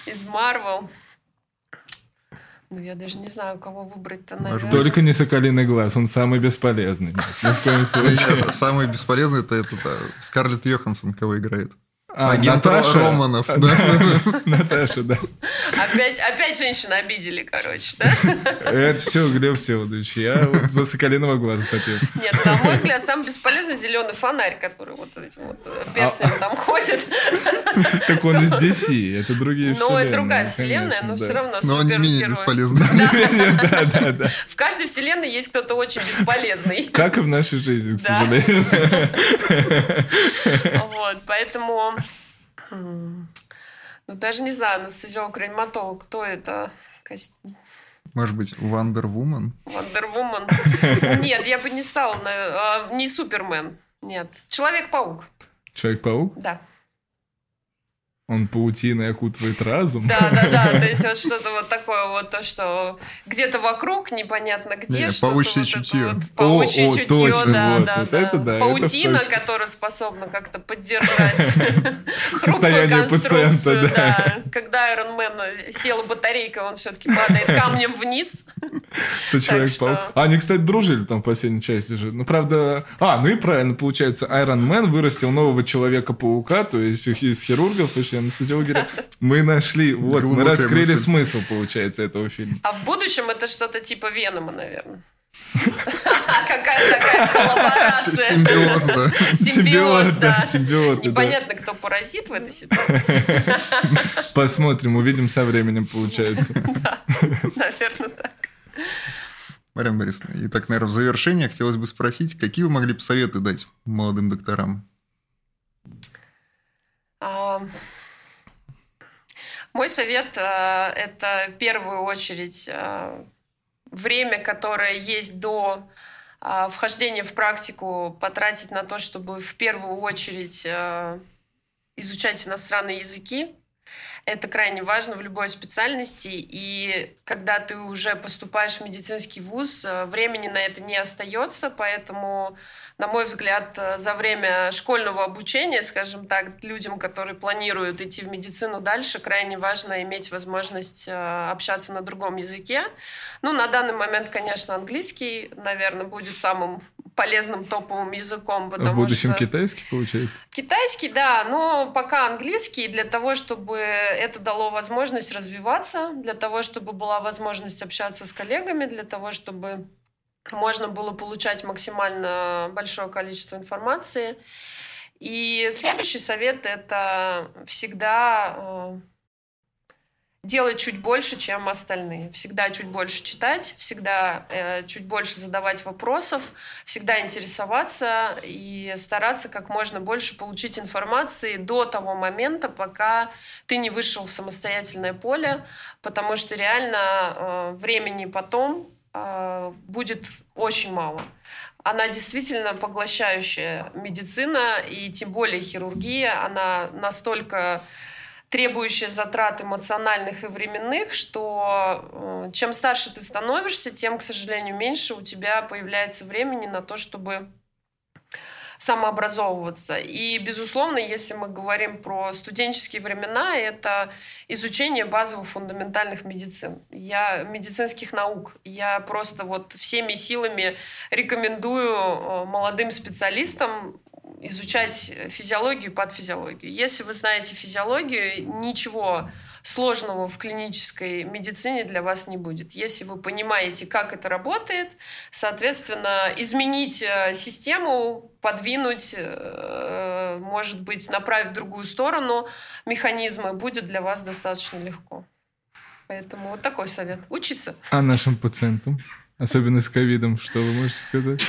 Из Марвел. Ну, я даже не знаю, кого выбрать-то, наверное. Только не Соколиный глаз, он самый бесполезный. Ни в коем случае. Самый бесполезный это, это Скарлетт Йоханссон, кого играет. А, Агент Наташа? Романов, А, да. Наташа, да. Опять, опять женщину обидели, короче, да? Это все, Глеб Всеволодович. Я вот за Соколиного глаза топил. Нет, на мой взгляд, самый бесполезный зеленый фонарь, который вот этим вот э, перстнем А, там ходит. Так он из DC, это другие Но вселенные. это другая вселенная, конечно, но да. все равно Но он не менее бесполезный. Да, да, да. В каждой вселенной есть кто-то очень бесполезный. Как и в нашей жизни, к сожалению. Вот, поэтому... Ну, даже не знаю, анестезиолог-реаниматолог, кто это? Может быть, Wonder Woman? Вандервумен? Нет, я бы не стала, на- а, не Супермен. Нет. Человек-паук, Человек-паук? да. Он паутиной окутывает разум. Да, да, да. То есть вот что-то вот такое вот, то, что где-то вокруг, непонятно где. Не, что паучье вот это чутье. Вот, паучье О, о, чутье, точно, да, вот, да, вот да. это да, это Паутина, точно. которая способна как-то поддержать Состояние пациента, да. Когда Iron Man села батарейка, он все-таки падает камнем вниз. Это человек что- паук. А, они, кстати, дружили там в последней части же. Ну, правда... А, ну и правильно, получается, Iron Man вырастил нового Человека-паука, то есть из хирургов и анестезиологи. Мы нашли, вот, мы раскрыли мысль. смысл, получается, этого фильма. А в будущем это что-то типа Венома, наверное. Какая такая коллаборация. Симбиоз, да. Симбиоз, да. Непонятно, кто паразит в этой ситуации. Посмотрим, увидим со временем, получается. Наверное, так. Марьяна Борисовна, и так, наверное, в завершение хотелось бы спросить, какие вы могли бы советы дать молодым докторам? Мой совет э, это в первую очередь э, время, которое есть до э, вхождения в практику, потратить на то, чтобы в первую очередь изучать иностранные языки. Это крайне важно в любой специальности. И когда ты уже поступаешь в медицинский вуз, э, времени на это не остается. Поэтому, на мой взгляд, э, за время школьного обучения, скажем так, людям, которые планируют идти в медицину дальше, крайне важно иметь возможность э, общаться на другом языке. Ну, на данный момент, конечно, английский, наверное, будет самым полезным топовым языком, А потому в будущем что... китайский, получается? Китайский, да, но пока английский для того, чтобы это дало возможность развиваться, для того, чтобы была возможность общаться с коллегами, для того, чтобы можно было получать максимально большое количество информации. И следующий совет это всегда э, делать чуть больше, чем остальные. Всегда чуть больше читать, всегда э, чуть больше задавать вопросов, всегда интересоваться и стараться как можно больше получить информации до того момента, пока ты не вышел в самостоятельное поле, потому что реально э, времени потом э, будет очень мало. Она действительно поглощающая медицина, и тем более хирургия, она настолько требующая затрат эмоциональных и временных, что э, чем старше ты становишься, тем, к сожалению, меньше у тебя появляется времени на то, чтобы самообразовываться. И, безусловно, если мы говорим про студенческие времена, это изучение базовых фундаментальных медицин. Я медицинских наук. Я просто вот всеми силами рекомендую э, молодым специалистам изучать физиологию и патофизиологию. Если вы знаете физиологию, ничего сложного в клинической медицине для вас не будет. Если вы понимаете, как это работает, соответственно, изменить э, систему, подвинуть, э, может быть, направить в другую сторону механизмы будет для вас достаточно легко. Поэтому вот такой совет. Учиться. А нашим пациентам? Особенно с ковидом, что вы можете сказать?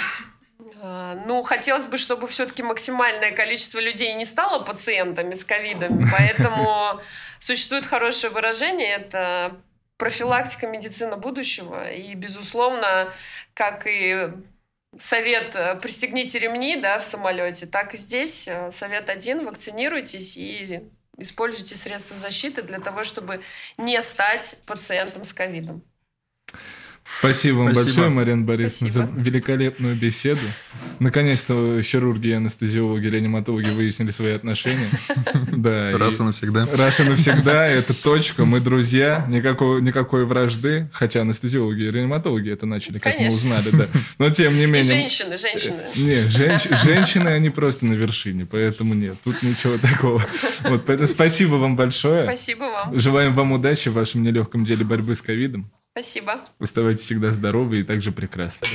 А, Ну, хотелось бы, чтобы все-таки максимальное количество людей не стало пациентами с ковидом, поэтому существует хорошее выражение, это профилактика медицина будущего, и, безусловно, как и совет э, «пристегните ремни» да, в самолете, так и здесь э, совет один – вакцинируйтесь и используйте средства защиты для того, чтобы не стать пациентом с ковидом. Спасибо вам Спасибо. большое, Марьяна Борисовна, за Спасибо. великолепную беседу. Наконец-то хирурги, анестезиологи, реаниматологи выяснили свои отношения. Да, Раз и навсегда. Раз и навсегда, это точка, мы друзья, никакой, никакой вражды, хотя анестезиологи и реаниматологи это начали, как Конечно. мы узнали, да. Но тем не И менее... женщины, женщины. Э, Не, женщ- женщины, они просто на вершине, поэтому нет, тут ничего такого. Вот, поэтому спасибо вам большое. Спасибо вам. Желаем вам удачи в вашем нелегком деле борьбы с ковидом. Спасибо. Оставайтесь всегда здоровы и также прекрасны.